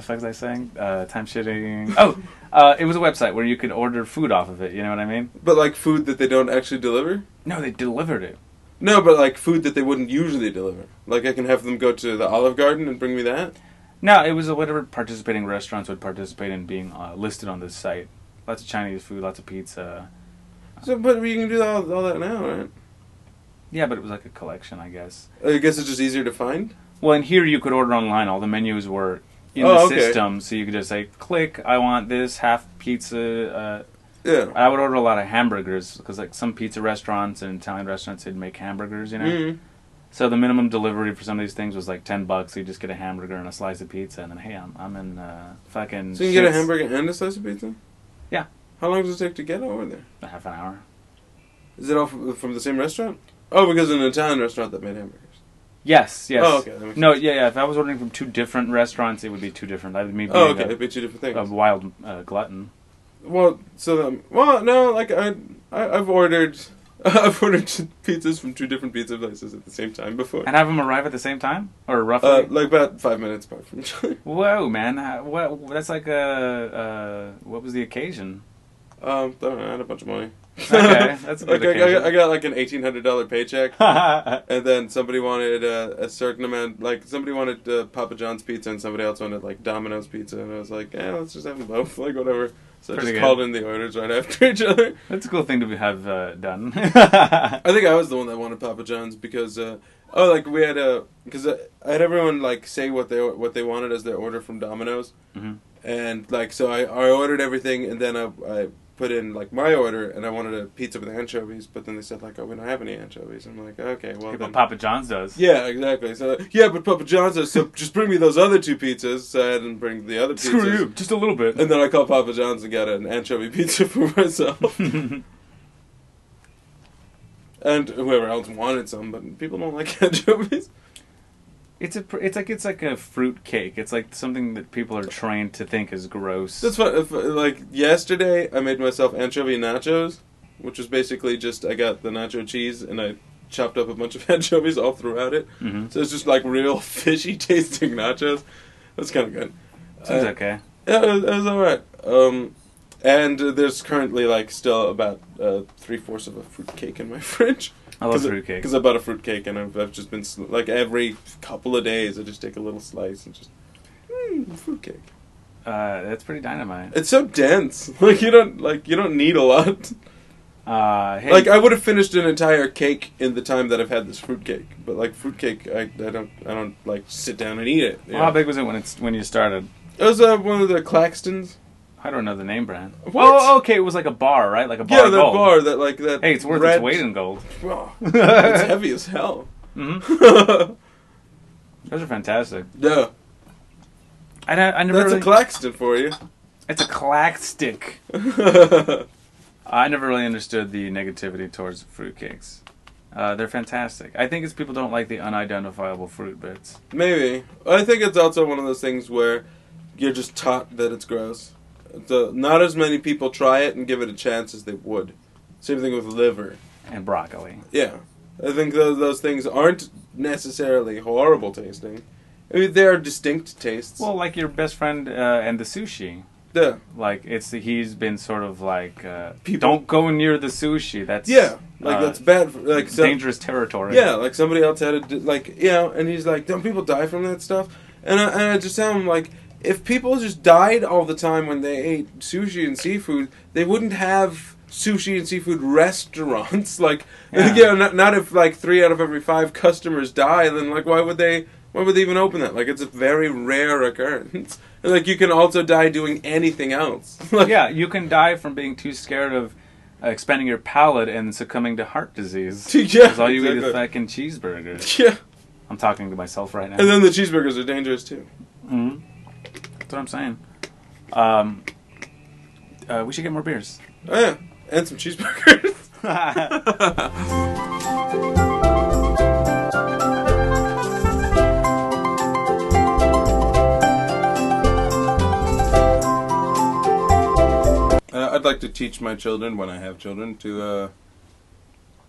The fuck was I saying? Uh, time shitting. Oh, uh, it was a website where you could order food off of it. You know what I mean? But like food that they don't actually deliver. No, they delivered it. No, but like food that they wouldn't usually deliver. Like I can have them go to the Olive Garden and bring me that. No, it was a whatever participating restaurants would participate in being uh, listed on this site. Lots of Chinese food, lots of pizza. So, but you can do all, all that now, right? Yeah, but it was like a collection, I guess. I guess it's just easier to find. Well, and here you could order online. All the menus were in Oh, the okay. system, so you could just say, "Click, I want this half pizza." Uh, Yeah. I would order a lot of hamburgers because, like, some pizza restaurants and Italian restaurants they'd make hamburgers, you know. Mm-hmm. So the minimum delivery for some of these things was like ten bucks. So you just get a hamburger and a slice of pizza, and then hey, I'm I'm in uh, fucking. So you can get a hamburger and a slice of pizza. Yeah. How long does it take to get over there? A half an hour. Is it all from, from the same restaurant? Oh, because an Italian restaurant that made hamburgers. Yes, yes. Oh, okay. No, sense. yeah, yeah. If I was ordering from two different restaurants, it would be two different. I'd be Oh, okay. It'd be two different a, a wild uh, glutton. Well, so um, well, no, like I, I I've ordered, I've ordered pizzas from two different pizza places at the same time before. And have them arrive at the same time, or roughly. Uh, like about five minutes apart from each other. Whoa, man! What? That's like a. Uh, what was the occasion? Um, I, know, I had a bunch of money. Okay, that's a good like, I, I, got, I got like an eighteen hundred dollar paycheck, and then somebody wanted uh, a certain amount. Like somebody wanted uh, Papa John's pizza, and somebody else wanted like Domino's pizza, and I was like, yeah, let's just have them both, like whatever. So I just good. called in the orders right after each other. that's a cool thing to have uh, done. I think I was the one that wanted Papa John's because uh, oh, like we had a because I I had everyone like say what they what they wanted as their order from Domino's, Mhm. and like so I, I ordered everything and then I, I put in like my order and I wanted a pizza with anchovies, but then they said like oh we don't have any anchovies. I'm like okay well then. but Papa John's does. yeah, exactly. So yeah, but Papa John's says so just bring me those other two pizzas. So I didn't bring the other pizzas. Screw you, just a little bit. And then I called Papa John's and got an anchovy pizza for myself. and whoever else wanted some, but people don't like anchovies. It's a. It's like it's like a fruit cake. It's like something that people are trained to think is gross. That's what, if, like, yesterday I made myself anchovy nachos, which was basically just I got the nacho cheese and I chopped up a bunch of anchovies all throughout it. hmm So it's just like real fishy tasting nachos. That's kind of good. Seems Uh, okay. Yeah, it was, it was all right. Um, and there's currently like still about uh, three fourths of a fruit cake in my fridge. I love fruit cake. Because I bought a fruit cake and I've, I've just been sl- like every couple of days I just take a little slice and just mm, fruit cake. Uh, that's pretty dynamite. It's so dense. Like you don't like you don't need a lot. Uh, hey, Like I would have finished an entire cake in the time that I've had this fruit cake. But like fruit cake, I, I don't I don't like sit down and eat it. well, how big was it when it's when you started? It was uh, one of the Claxtons. I don't know the name brand. What? Oh, okay, it was like a bar, right? Like a bar. Yeah, that gold. bar that like that. Hey, it's worth red- its weight in gold. Oh, it's heavy as hell. hmm Those are fantastic. Yeah. I, don't- I never. that's really, a Claxton for you. it's a clack stick. I never really understood the negativity towards fruitcakes. Uh, they're fantastic. I think it's people don't like the unidentifiable fruit bits. Maybe. I think it's also one of those things where you're just taught that it's gross. The not as many people try it and give it a chance as they would. Same thing with liver. And broccoli. Yeah, I think those those things aren't necessarily horrible tasting. I mean, they are distinct tastes. Well, like your best friend uh, and the sushi. yeah, Like it's he's been sort of like uh, People- don't go near the sushi. That's yeah, like uh, that's bad. For, like some, dangerous territory. Yeah, like somebody else had it, like you know, and he's like, "Don't people die from that stuff?" And I, and I just tell him like, if people just died all the time when they ate sushi and seafood, they wouldn't have sushi and seafood restaurants. like, Yeah. you know, not, not if like three out of every five customers die, then like why would they? Why would they even open that? Like, it's a very rare occurrence. And, like, you can also die doing anything else. like, yeah, you can die from being too scared of uh, expanding your palate and succumbing to heart disease. Yeah, Because all you eat is exactly. fucking cheeseburgers. Yeah, I'm talking to myself right now. and then the cheeseburgers are dangerous too. hmm That's what I'm saying. Um, uh, we should get more beers. Oh yeah, and some cheeseburgers. Uh, I'd like to teach my children when I have children to, uh,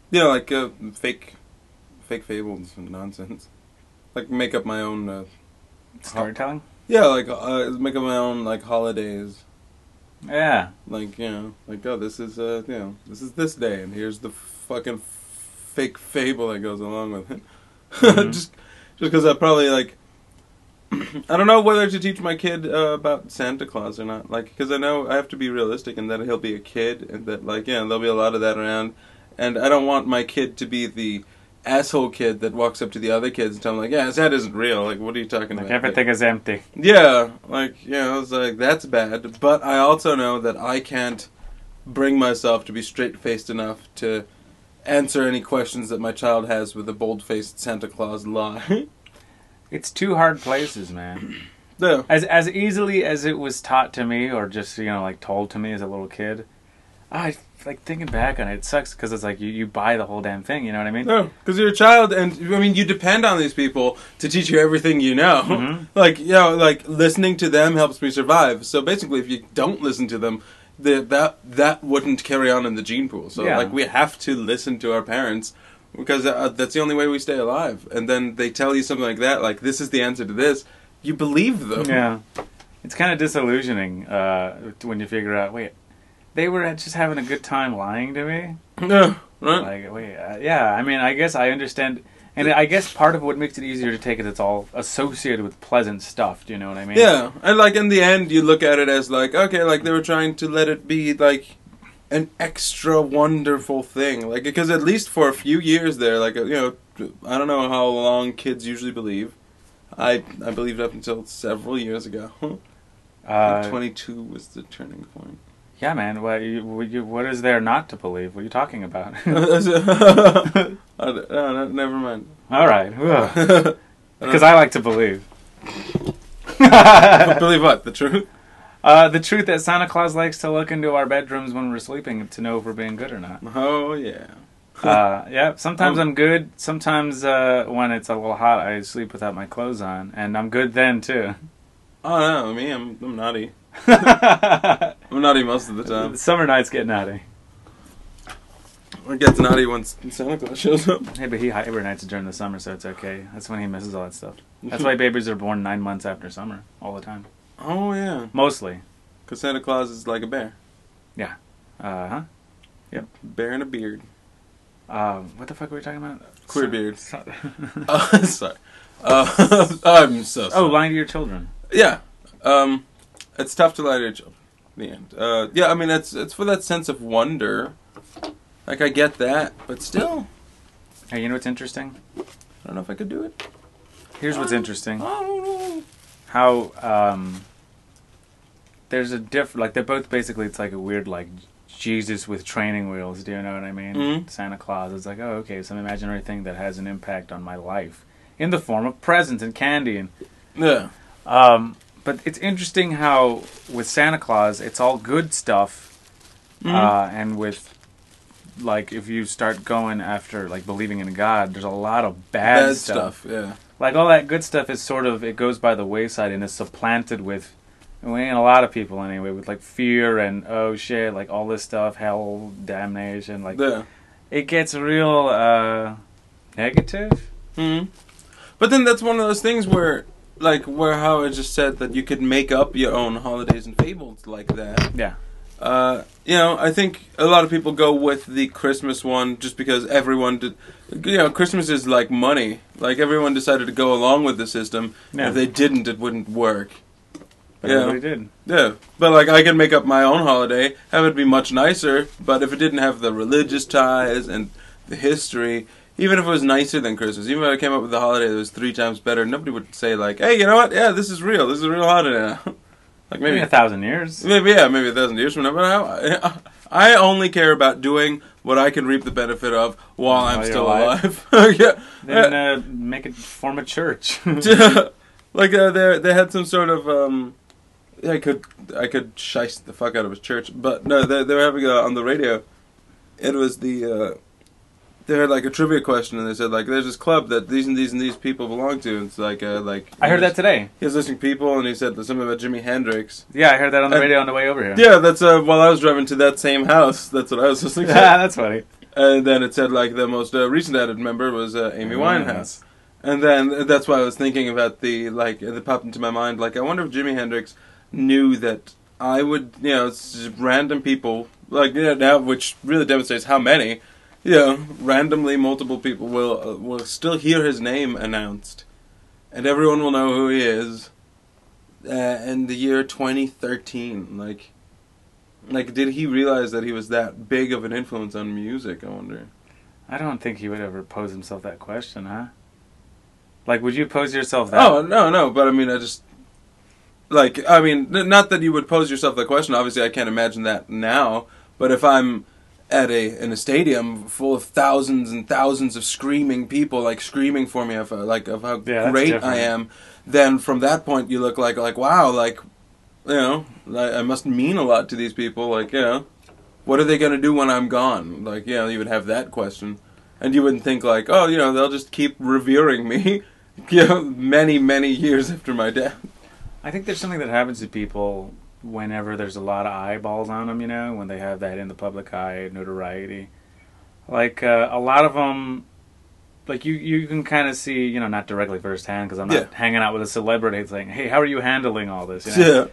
you know, like uh, fake, fake fables and nonsense. Like make up my own. Uh, Storytelling? Yeah, like uh, make up my own like holidays. Yeah. Like you know, like oh, this is uh, you know, this is this day, and here's the fucking fake fable that goes along with it. Mhm. just, just because I probably like. I don't know whether to teach my kid uh, about Santa Claus or not. Like, because I know I have to be realistic and that he'll be a kid, and that like yeah, there'll be a lot of that around. And I don't want my kid to be the asshole kid that walks up to the other kids and tell them like, yeah, Santa isn't real. Like, what are you talking Like about? everything is empty. Yeah, like you know, I was like, that's bad. But I also know that I can't bring myself to be straight faced enough to answer any questions that my child has with a bold faced Santa Claus lie. It's two hard places, man. yeah. As as easily as it was taught to me, or just you know like told to me as a little kid, I like thinking back on it. It sucks because it's like you, you buy the whole damn thing. You know what I mean? No, because you're a child, and I mean, you depend on these people to teach you everything you know. Mhm. Like, you know, like listening to them helps me survive. So basically, if you don't listen to them, the, that that wouldn't carry on in the gene pool. So Yeah. like, we have to listen to our parents because uh, that's the only way we stay alive. And then they tell you something like that, like this is the answer to this. You believe them. Yeah, it's kind of disillusioning uh, when you figure out. Wait, they were just having a good time lying to me. Yeah. Right. Like, wait, uh, yeah. I mean, I guess I understand, and I guess part of what makes it easier to take it, it's all associated with pleasant stuff. Do you know what I mean? Yeah, and like in the end, you look at it as like okay, like they were trying to let it be like an extra wonderful thing, like because at least for a few years there, like you know, I don't know how long kids usually believe. I I believed up until several years ago. Uh, Twenty two was the turning point. Yeah, man. What, you, what you, what is there not to believe? What are you talking about? No, no, never mind. all right, Because I like to believe. believe what the truth. Uh, the truth that Santa Claus likes to look into our bedrooms when we're sleeping to know if we're being good or not. Oh yeah. Uh, yeah, sometimes Um, I'm good. Sometimes uh, when it's a little hot, I sleep without my clothes on, and I'm good then too. Oh no, me, I'm I'm naughty. I'm naughty most of the time. summer nights get naughty. Or gets naughty once Santa Claus shows up. Hey, but he hibernates during the summer, so it's okay. That's when he misses all that stuff. That's why babies are born nine months after summer all the time. Oh yeah, Mostly. because Santa Claus is like a bear, Yeah. Uh huh. Yep. Bear and a beard. Um, what the fuck were we talking about? Queer So- beard. so- Uh, sorry. Uh, I'm so oh, lying to your children. yeah. Um, it's tough to lie to your The end. Uh, yeah, I mean it's it's for that sense of wonder. Like I get that, but still, Hey, you know what's interesting? I don't know if I could do it. Here's what's interesting. I don't know. How um, there's a diff like they're both basically it's like a weird like Jesus with training wheels. Do you know what I mean? Mhm. Santa Claus. It's like oh okay, some imaginary thing that has an impact on my life in the form of presents and candy and Yeah. um. But it's interesting how with Santa Claus it's all good stuff, Mhm. uh, and with like if you start going after like believing in God, there's a lot of bad, Bad stuff. stuff. Yeah. Like all that good stuff is sort of it goes by the wayside and is supplanted with and we ain't a lot of people anyway, with like fear and oh shit, like all this stuff, hell, damnation, like Yeah. it gets real uh negative. hmm But then that's one of those things where, like, where how I just said that you could make up your own holidays and fables like that. Yeah. Uh, you know, I think a lot of people go with the Christmas one just because everyone did. You know, Christmas is like money. Like everyone decided to go along with the system. Yeah. If they didn't, it wouldn't work. But Yeah. everybody did. Yeah, but like I can make up my own holiday, have it be much nicer. But if it didn't have the religious ties and the history, even if it was nicer than Christmas, even if I came up with a holiday that was three times better, nobody would say like, "Hey, you know what? Yeah, this is real. This is a real holiday now." like Maybe maybe, a thousand years. maybe yeah, maybe a thousand years from now. But I, I only care about doing what I can reap the benefit of while I'm still alive. yeah. Then uh, make it form a church. like uh, they they had some sort of um, I could I could shice the fuck out of a church, but no, they they were having uh, on the radio. It was the uh, they had like a trivia question, and they said like there's this club that these and these and these people belong to. And it's like uh, like I heard that today. he was listing people, and he said something about Jimi Hendrix. Yeah, I heard that on the And- radio on the way over here. Yeah, that's uh, while I was driving to that same house. That's what I was listening to. Yeah, that's funny. And then it said like the most uh, recent added member was uh, Amy Winehouse. And then that's why I was thinking about the like it popped into my mind like I wonder if Jimi Hendrix knew that I would you know it's just random people like you know, now which really demonstrates how many know randomly multiple people will uh, will still hear his name announced and everyone will know who he is uh, in the year 2013 like like did he realize that he was that big of an influence on music I wonder I don't think he would ever pose himself that question, huh? Like, would you pose yourself that? Oh no, no, but I mean, I just like I mean, not that you would pose yourself the question. Obviously, I can't imagine that now. But if I'm at a in a stadium full of thousands and thousands of screaming people, like screaming for me of uh, like of how Yeah, great. I am, then from that point you look like like wow, like you know, like, I must mean a lot to these people. Like you know, what are they gonna do when I'm gone? Like you know, you would have that question. And you wouldn't think like, oh, you know, they'll just keep revering me, you know, many, many years after my death. I think there's something that happens to people whenever there's a lot of eyeballs on them, you know, when they have that in the public eye notoriety. Like, uh, a lot of them, like, you, you can kind of see, you know, not directly firsthand, because I'm not Yeah. hanging out with a celebrity saying, hey, how are you handling all this? You know? Yeah.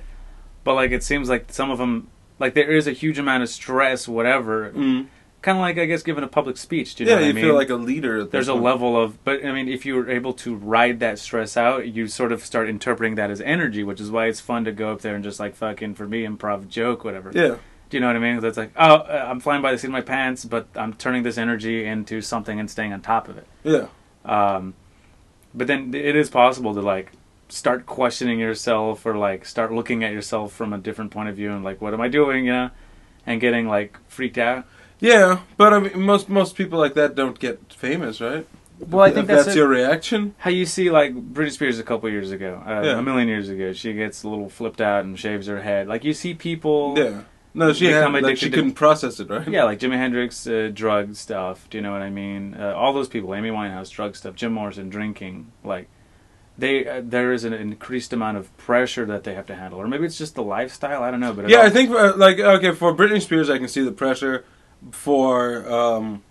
But, like, it seems like some of them, like, there is a huge amount of stress, whatever. Mm. Kind of like, I guess, giving a public speech. Do you yeah, know what you I mean? feel like a leader. At there's a point. level of but i mean if you're able to ride that stress out you sort of start interpreting that as energy which is why it's fun to go up there and just like fucking for me improv joke whatever Yeah. do you know what i mean 'Cause it's like oh uh, i'm flying by the seat of my pants but i'm turning this energy into something and staying on top of it Yeah. um, but then it is possible to like start questioning yourself or like start looking at yourself from a different point of view and like what am i doing you know and getting like freaked out Yeah, but I mean, most most people like that don't get famous, right? well i think that's, that's your reaction. How you see like Britney Spears a couple years ago, uh, Yeah. a million years ago, she gets a little flipped out and shaves her head. Like you see people, Yeah. No, she had like she couldn't process it, right? yeah, like Jimi Hendrix, uh, drug stuff. Do you know what I mean? Uh, all those people, Amy Winehouse, drug stuff, Jim Morrison, drinking. Like they, uh, there is an increased amount of pressure that they have to handle, or maybe it's just the lifestyle. I don't know, but Yeah, all- I think uh, like okay for Britney Spears, I can see the pressure. For um,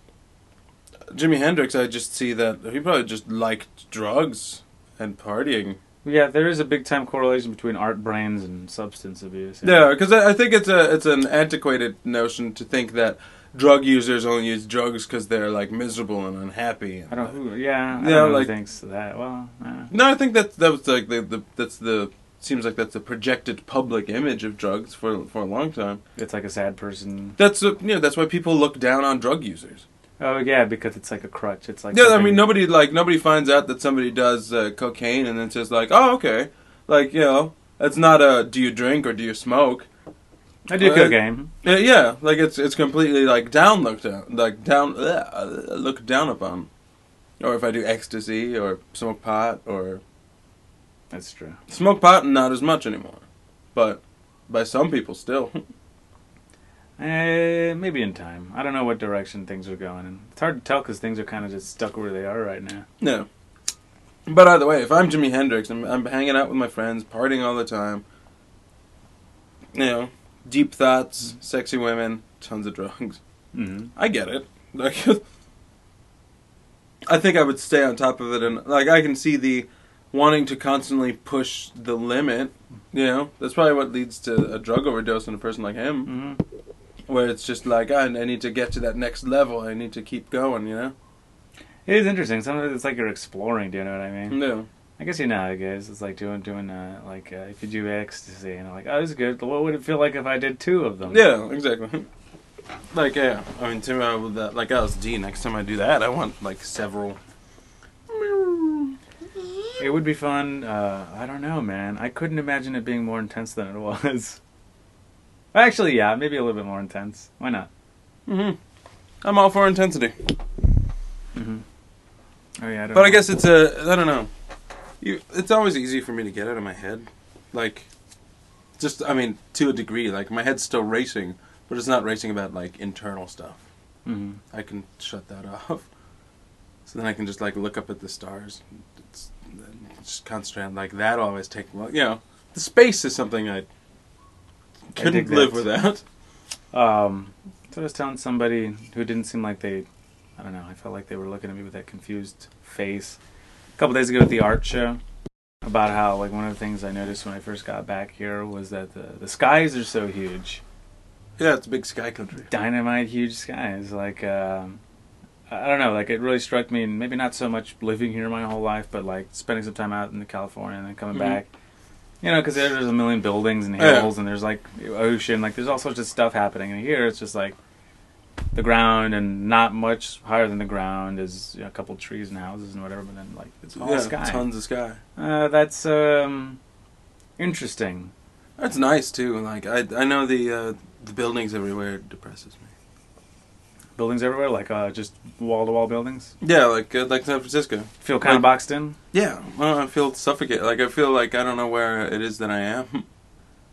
Jimi Hendrix, I just see that he probably just liked drugs and partying. yeah, there is a big time correlation between art brains and substance abuse. Yeah, because I I think it's a it's an antiquated notion to think that drug users only use drugs because they're like miserable and unhappy. I don't. Yeah, I Yeah, don't know like- thinks that. Well, uh, No, I think that that was like the, the that's the seems like that's the projected public image of drugs for for a long time. it's like a sad person. That's uh, you know that's why people look down on drug users. Oh yeah, because it's like a crutch. It's like Yeah, I mean nobody like nobody finds out that somebody does uh, cocaine and then says like, oh okay, like you know that's not a do you drink or do you smoke. I do Uh, cocaine. Yeah, yeah, like it's it's completely like down looked down, like down uh, looked down upon. Or if I do ecstasy or smoke pot or That's true. smoke pot, not as much anymore, but by some people still. Eh, maybe in time. I don't know what direction things are going in. It's hard to tell because things are kind of just stuck where they are right now. no. But either way, if I'm Jimi Hendrix and I'm hanging out with my friends, partying all the time, you know, deep thoughts, sexy women, tons of drugs. Mm-hmm. I get it. Like, I think I would stay on top of it, and like I can see the wanting to constantly push the limit. You know, that's probably what leads to a drug overdose in a person like him, Mm-hmm. where it's just like I, I need to get to that next level. I need to keep going. You know. It is interesting. Sometimes it's like you're exploring. Do you know what I mean? No. I guess you know how it goes. It's like doing doing uh, like uh, if you do ecstasy and like oh this is good. What would it feel like if I did two of them? Yeah, exactly. Like yeah, I mean, to, uh, with that, like LSD. Next time I do that, I want like several. It would be fun. Uh, I don't know, man. I couldn't imagine it being more intense than it was. Actually, yeah, maybe a little bit more intense. Why not? Mm-hmm. I'm all for intensity, Mm-hmm. Oh yeah, I don't but I guess it's a I don't know. You, it's always easy for me to get out of my head, like, just I mean to a degree. Like my head's still racing, but it's not racing about like internal stuff. Mhm. I can shut that off. So then I can just like look up at the stars. And just concentrate on like that. Always take you know the space is something I couldn't dig live without. Um, so I was telling somebody who didn't seem like they, I don't know, I felt like they were looking at me with that confused face. A couple days ago at the art show, about how like one of the things I noticed when I first got back here was that the the skies are so huge, Yeah, it's a big sky country. dynamite huge skies. Like um, I don't know, like it really struck me. and Maybe not so much living here my whole life, but like spending some time out in California and then coming Mhm. back. You know, because there's a million buildings and Yeah. hills, and there's like ocean, like there's all sorts of stuff happening. And here, it's just like the ground, and not much higher than the ground is you know, a couple trees and houses and whatever. But then, like it's all yeah, sky. tons of sky. Uh, that's um, interesting. That's nice too. Like I, I know the uh, the buildings everywhere depresses me. Buildings everywhere, like uh, just wall to wall buildings. Yeah, like uh, like San Francisco. Feel kind of Like- boxed in. Yeah, well, I feel suffocated. Like I feel like I don't know where it is that I am.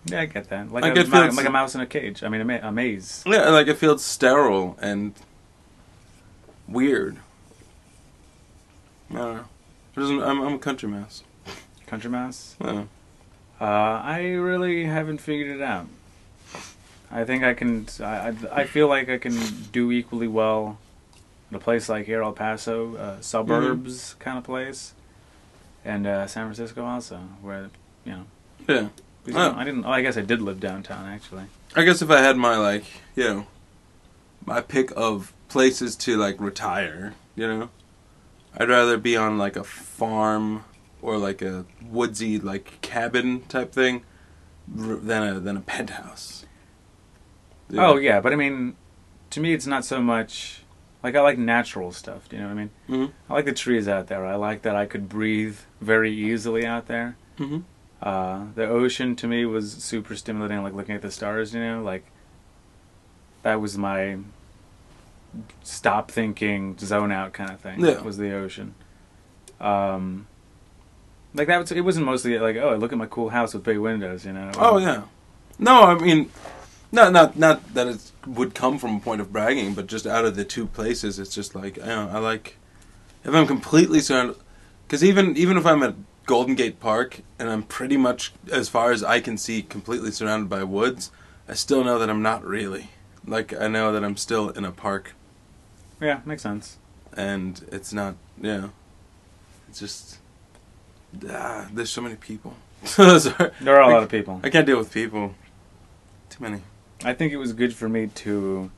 Yeah, I get that. Like, Like, a, it feels- like a mouse in a cage. I mean, a, ma- a maze. yeah, like it feels sterile and weird. I don't know. I'm, I'm a country mouse. Country mouse. Yeah. Uh, I really haven't figured it out. I think I can. I, I, I feel like I can do equally well in a place like here, El Paso, uh, suburbs kind of place, and uh, San Francisco also, where you know. Yeah. because, you I didn't. Oh, I guess I did live downtown actually. I guess if I had my like, you know, my pick of places to like retire, you know, I'd rather be on like a farm or like a woodsy like cabin type thing than a than a penthouse. Oh yeah, but I mean, to me, it's not so much. Like I like natural stuff. Do you know what I mean? Mhm. I like the trees out there. I like that I could breathe very easily out there. Mhm. Uh, the ocean to me was super stimulating, like looking at the stars. You know, like that was my stop thinking, zone out kind of thing. Yeah. was the ocean. Um, like that was. It wasn't mostly like, oh, I look at my cool house with big windows. You know. Oh yeah. No, I mean, not not not that it would come from a point of bragging, but just out of the two places, it's just like I, don't know, I like if I'm completely surrounded. Because even even if I'm at Golden Gate Park and I'm pretty much as far as I can see, completely surrounded by woods, I still know that I'm not really. Like I know that I'm still in a park, Yeah, makes sense. and it's not. Yeah, it's just. Ah, there's so many people. There are a lot of people. I can't deal with people. Too many. I think it was good for me to.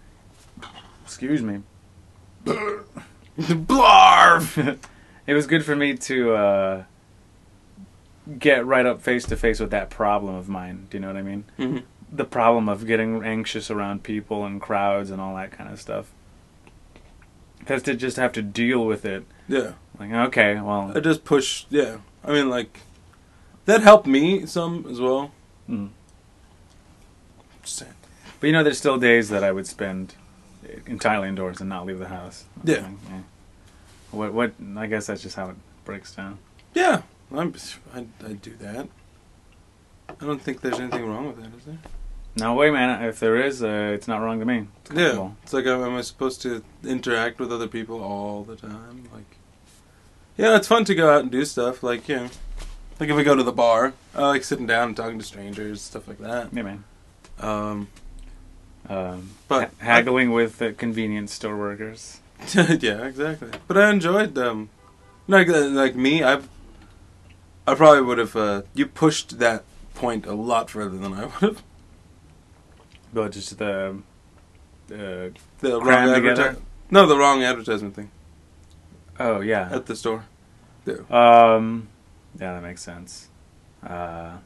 Excuse me. Blarf! it was good for me to uh, get right up face to face with that problem of mine. Do you know what I mean? Mhm. The problem of getting anxious around people and crowds and all that kind of stuff. Because to just have to deal with it, Yeah. like okay, well, I just push. Yeah. I mean, like, that helped me some as well. mm. Just saying. But you know, there's still days that I would spend entirely indoors and not leave the house. Yeah. Like, yeah. What? What? I guess that's just how it breaks down. Yeah. I'm, I, I do that. I don't think there's anything wrong with that, is there? No, wait, man. If there is, uh, it's not wrong to me. It's Yeah. It's like, am I supposed to interact with other people all the time? Like, yeah, it's fun to go out and do stuff. Like, yeah. Like if we go to the bar, I like sitting down and talking to strangers, stuff like that. Yeah, man. Um, Um, But ha- haggling with the convenience store workers. yeah, exactly. But I enjoyed them. like uh, like me. I I probably would have. Uh, you pushed that point a lot further than I would have. But just the uh, The wrong advertisement. No, the wrong advertisement thing oh yeah. at the store. Um, yeah, that makes sense. Uh,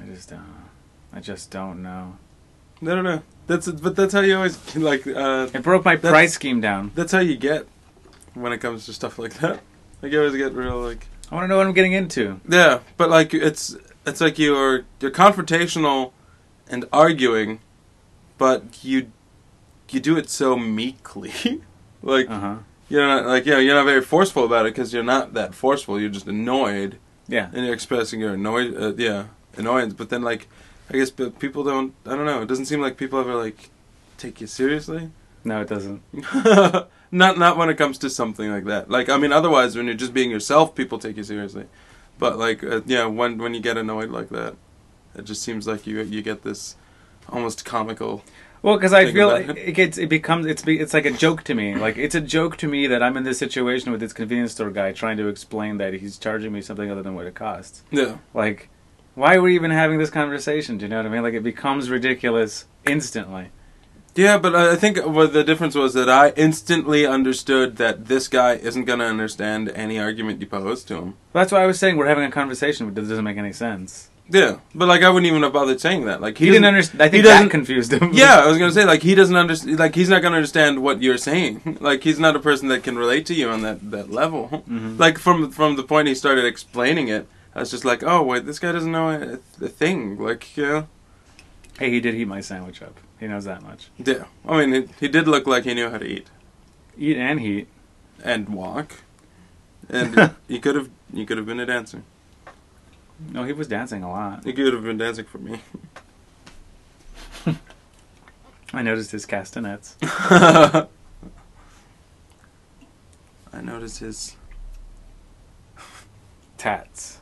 I just don't. I just don't know. I don't know. That's but that's how you always like. Uh, It broke my price scheme down. that's how you get when it comes to stuff like that. Like you always get real like. I want to know what I'm getting into. Yeah, but like it's it's like you're you're confrontational and arguing, but you you do it so meekly. like Uh huh. you're not like yeah you're not very forceful about it because you're not that forceful. You're just annoyed Yeah. and you're expressing your annoy uh, yeah annoyance. But then like I guess but people don't I don't know. It doesn't seem like people ever like take you seriously. No, it doesn't. not not when it comes to something like that. Like I mean, otherwise when you're just being yourself, people take you seriously. But like uh, yeah, when when you get annoyed like that, it just seems like you you get this almost comical. Well, because I feel like it, gets it becomes it's be, it's like a joke to me. Like it's a joke to me that I'm in this situation with this convenience store guy trying to explain that he's charging me something other than what it costs. Yeah. Like, why are we even having this conversation? Do you know what I mean? Like it becomes ridiculous instantly. Yeah, but I think what the difference was that I instantly understood that this guy isn't gonna understand any argument you pose to him. That's why I was saying we're having a conversation, but it doesn't make any sense. Yeah, but like I wouldn't even have bothered saying that. Like He, didn't understand. I he think that confused him. Yeah, I was gonna say like he doesn't understand. Like he's not gonna understand what you're saying. Like he's not a person that can relate to you on that that level. Mhm. Like from from the point he started explaining it, I was just like, oh wait, this guy doesn't know a, a thing. Like yeah, Hey, he did heat my sandwich up. He knows that much. yeah. I mean, he, he did look like he knew how to eat Eat and heat. and walk, and he could have he could have been a dancer. No, he was dancing a lot. He could have been dancing for me. I noticed his castanets. I noticed his Tats.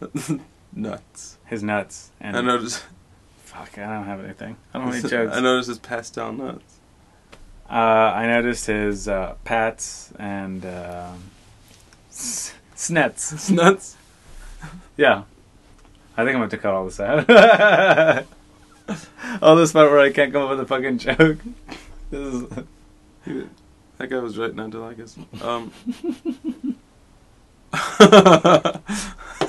nuts. His nuts. And I noticed. Fuck, I don't have anything. I don't have any jokes. I noticed his pastel nuts. Uh, I noticed his uh, pats and um s- snets. His nuts. Yeah. I think I'm going to cut all this out. all this part where I can't come up with a fucking joke. This is, that guy was right not to like us. Um.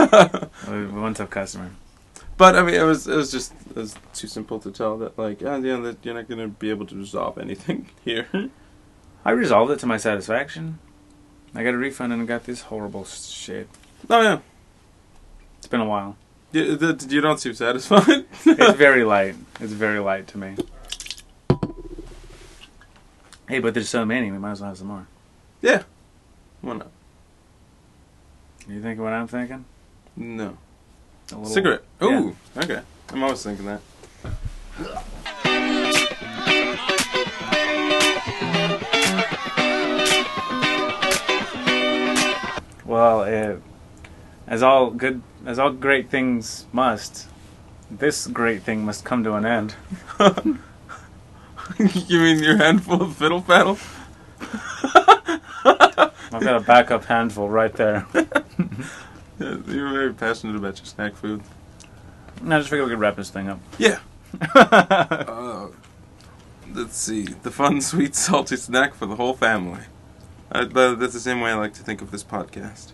One tough customer. but I mean, it was it was just it was too simple to tell that like oh, yeah that you're not gonna be able to resolve anything here. I resolved it to my satisfaction. I got a refund and I got this horrible shit. oh yeah, It's been a while. you, that, you don't seem satisfied. It's very light. It's very light to me. Hey, but there's so many. We might as well have some more. yeah. Why not? You think what I'm thinking? No. A little- Cigarette. Yeah. Ooh. Okay. I'm always thinking that. Well, uh, as all good, as all great things must, this great thing must come to an end. you mean your handful of fiddle faddle? I've got a backup handful right there. You're very passionate about your snack food. I just figured we could wrap this thing up. Yeah. Uh, let's see. The fun, sweet, salty snack for the whole family. That- that's the same way I like to think of this podcast.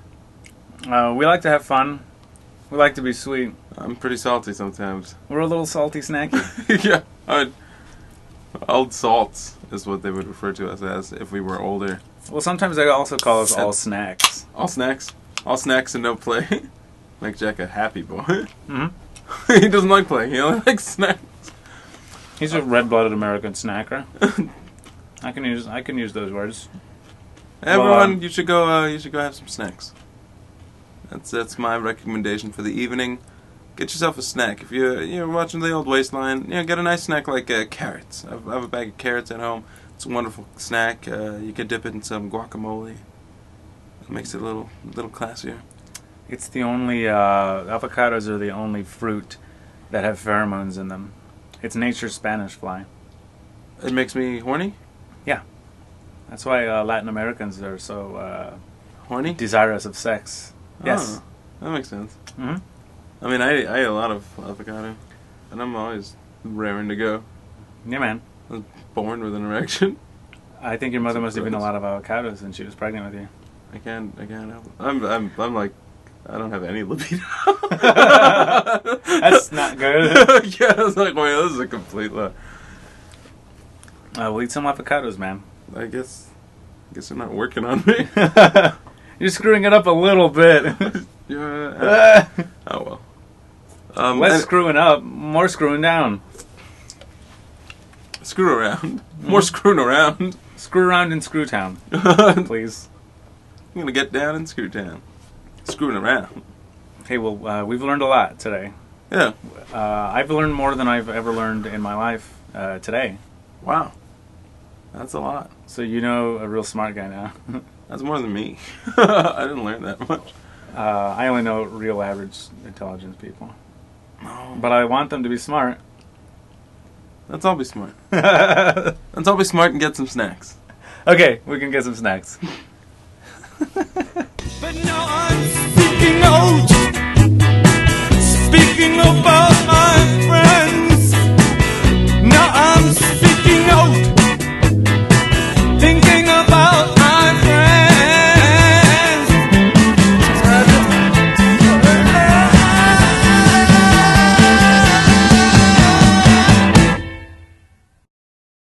Uh, we like to have fun. We like to be sweet. I'm pretty salty sometimes. We're a little salty snacky. yeah. I'd, old salts is what they would refer to us as if we were older. well, sometimes they also call us all snacks. All snacks. All snacks and no play. Make Jack a happy boy. hmm he doesn't like play. He only likes snacks. He's a red-blooded American snacker. I can use I can use those words. Everyone, Well, um, you should go. Uh, you should go have some snacks. That's that's my recommendation for the evening. Get yourself a snack. If you're you're watching the old waistline, you know, get a nice snack like uh, carrots. I have, I have a bag of carrots at home. It's a wonderful snack. Uh, you can dip it in some guacamole. It makes it a little little classier. It's the only uh, avocados are the only fruit that have pheromones in them. It's nature's Spanish fly. It makes me horny. Yeah, that's why uh, Latin Americans are so uh, Horny. desirous of sex. Yes. Oh, that makes sense. hmm I mean, I I eat a lot of avocado, and I'm always raring to go. Yeah, man. I was Born with an erection. I think your mother must have eaten a lot of avocados when she was pregnant with you. I can't. I can't help. It. I'm. I'm. I'm like. I don't have any libido. That's not good. yeah, I was like, wait, this is a complete lie. Uh, we'll eat some avocados, man. I guess. I guess they're not working on me. You're screwing it up a little bit. yeah. Oh well. Um, Less and- screwing up, more screwing down. screw around. More screwing around. Screw around in Screwtown, I'm gonna get down and Screw Town. Screwing around. Hey, well, uh, we've learned a lot today. Yeah. Uh, I've learned more than I've ever learned in my life uh, today. Wow. That's a lot. So you know a real smart guy now. That's more than me. I didn't learn that much. uh, I only know real average intelligence people. No. But I want them to be smart. Let's all be smart. Let's all be smart and get some snacks. Okay, we can get some snacks but no, I'm speaking out, speaking about.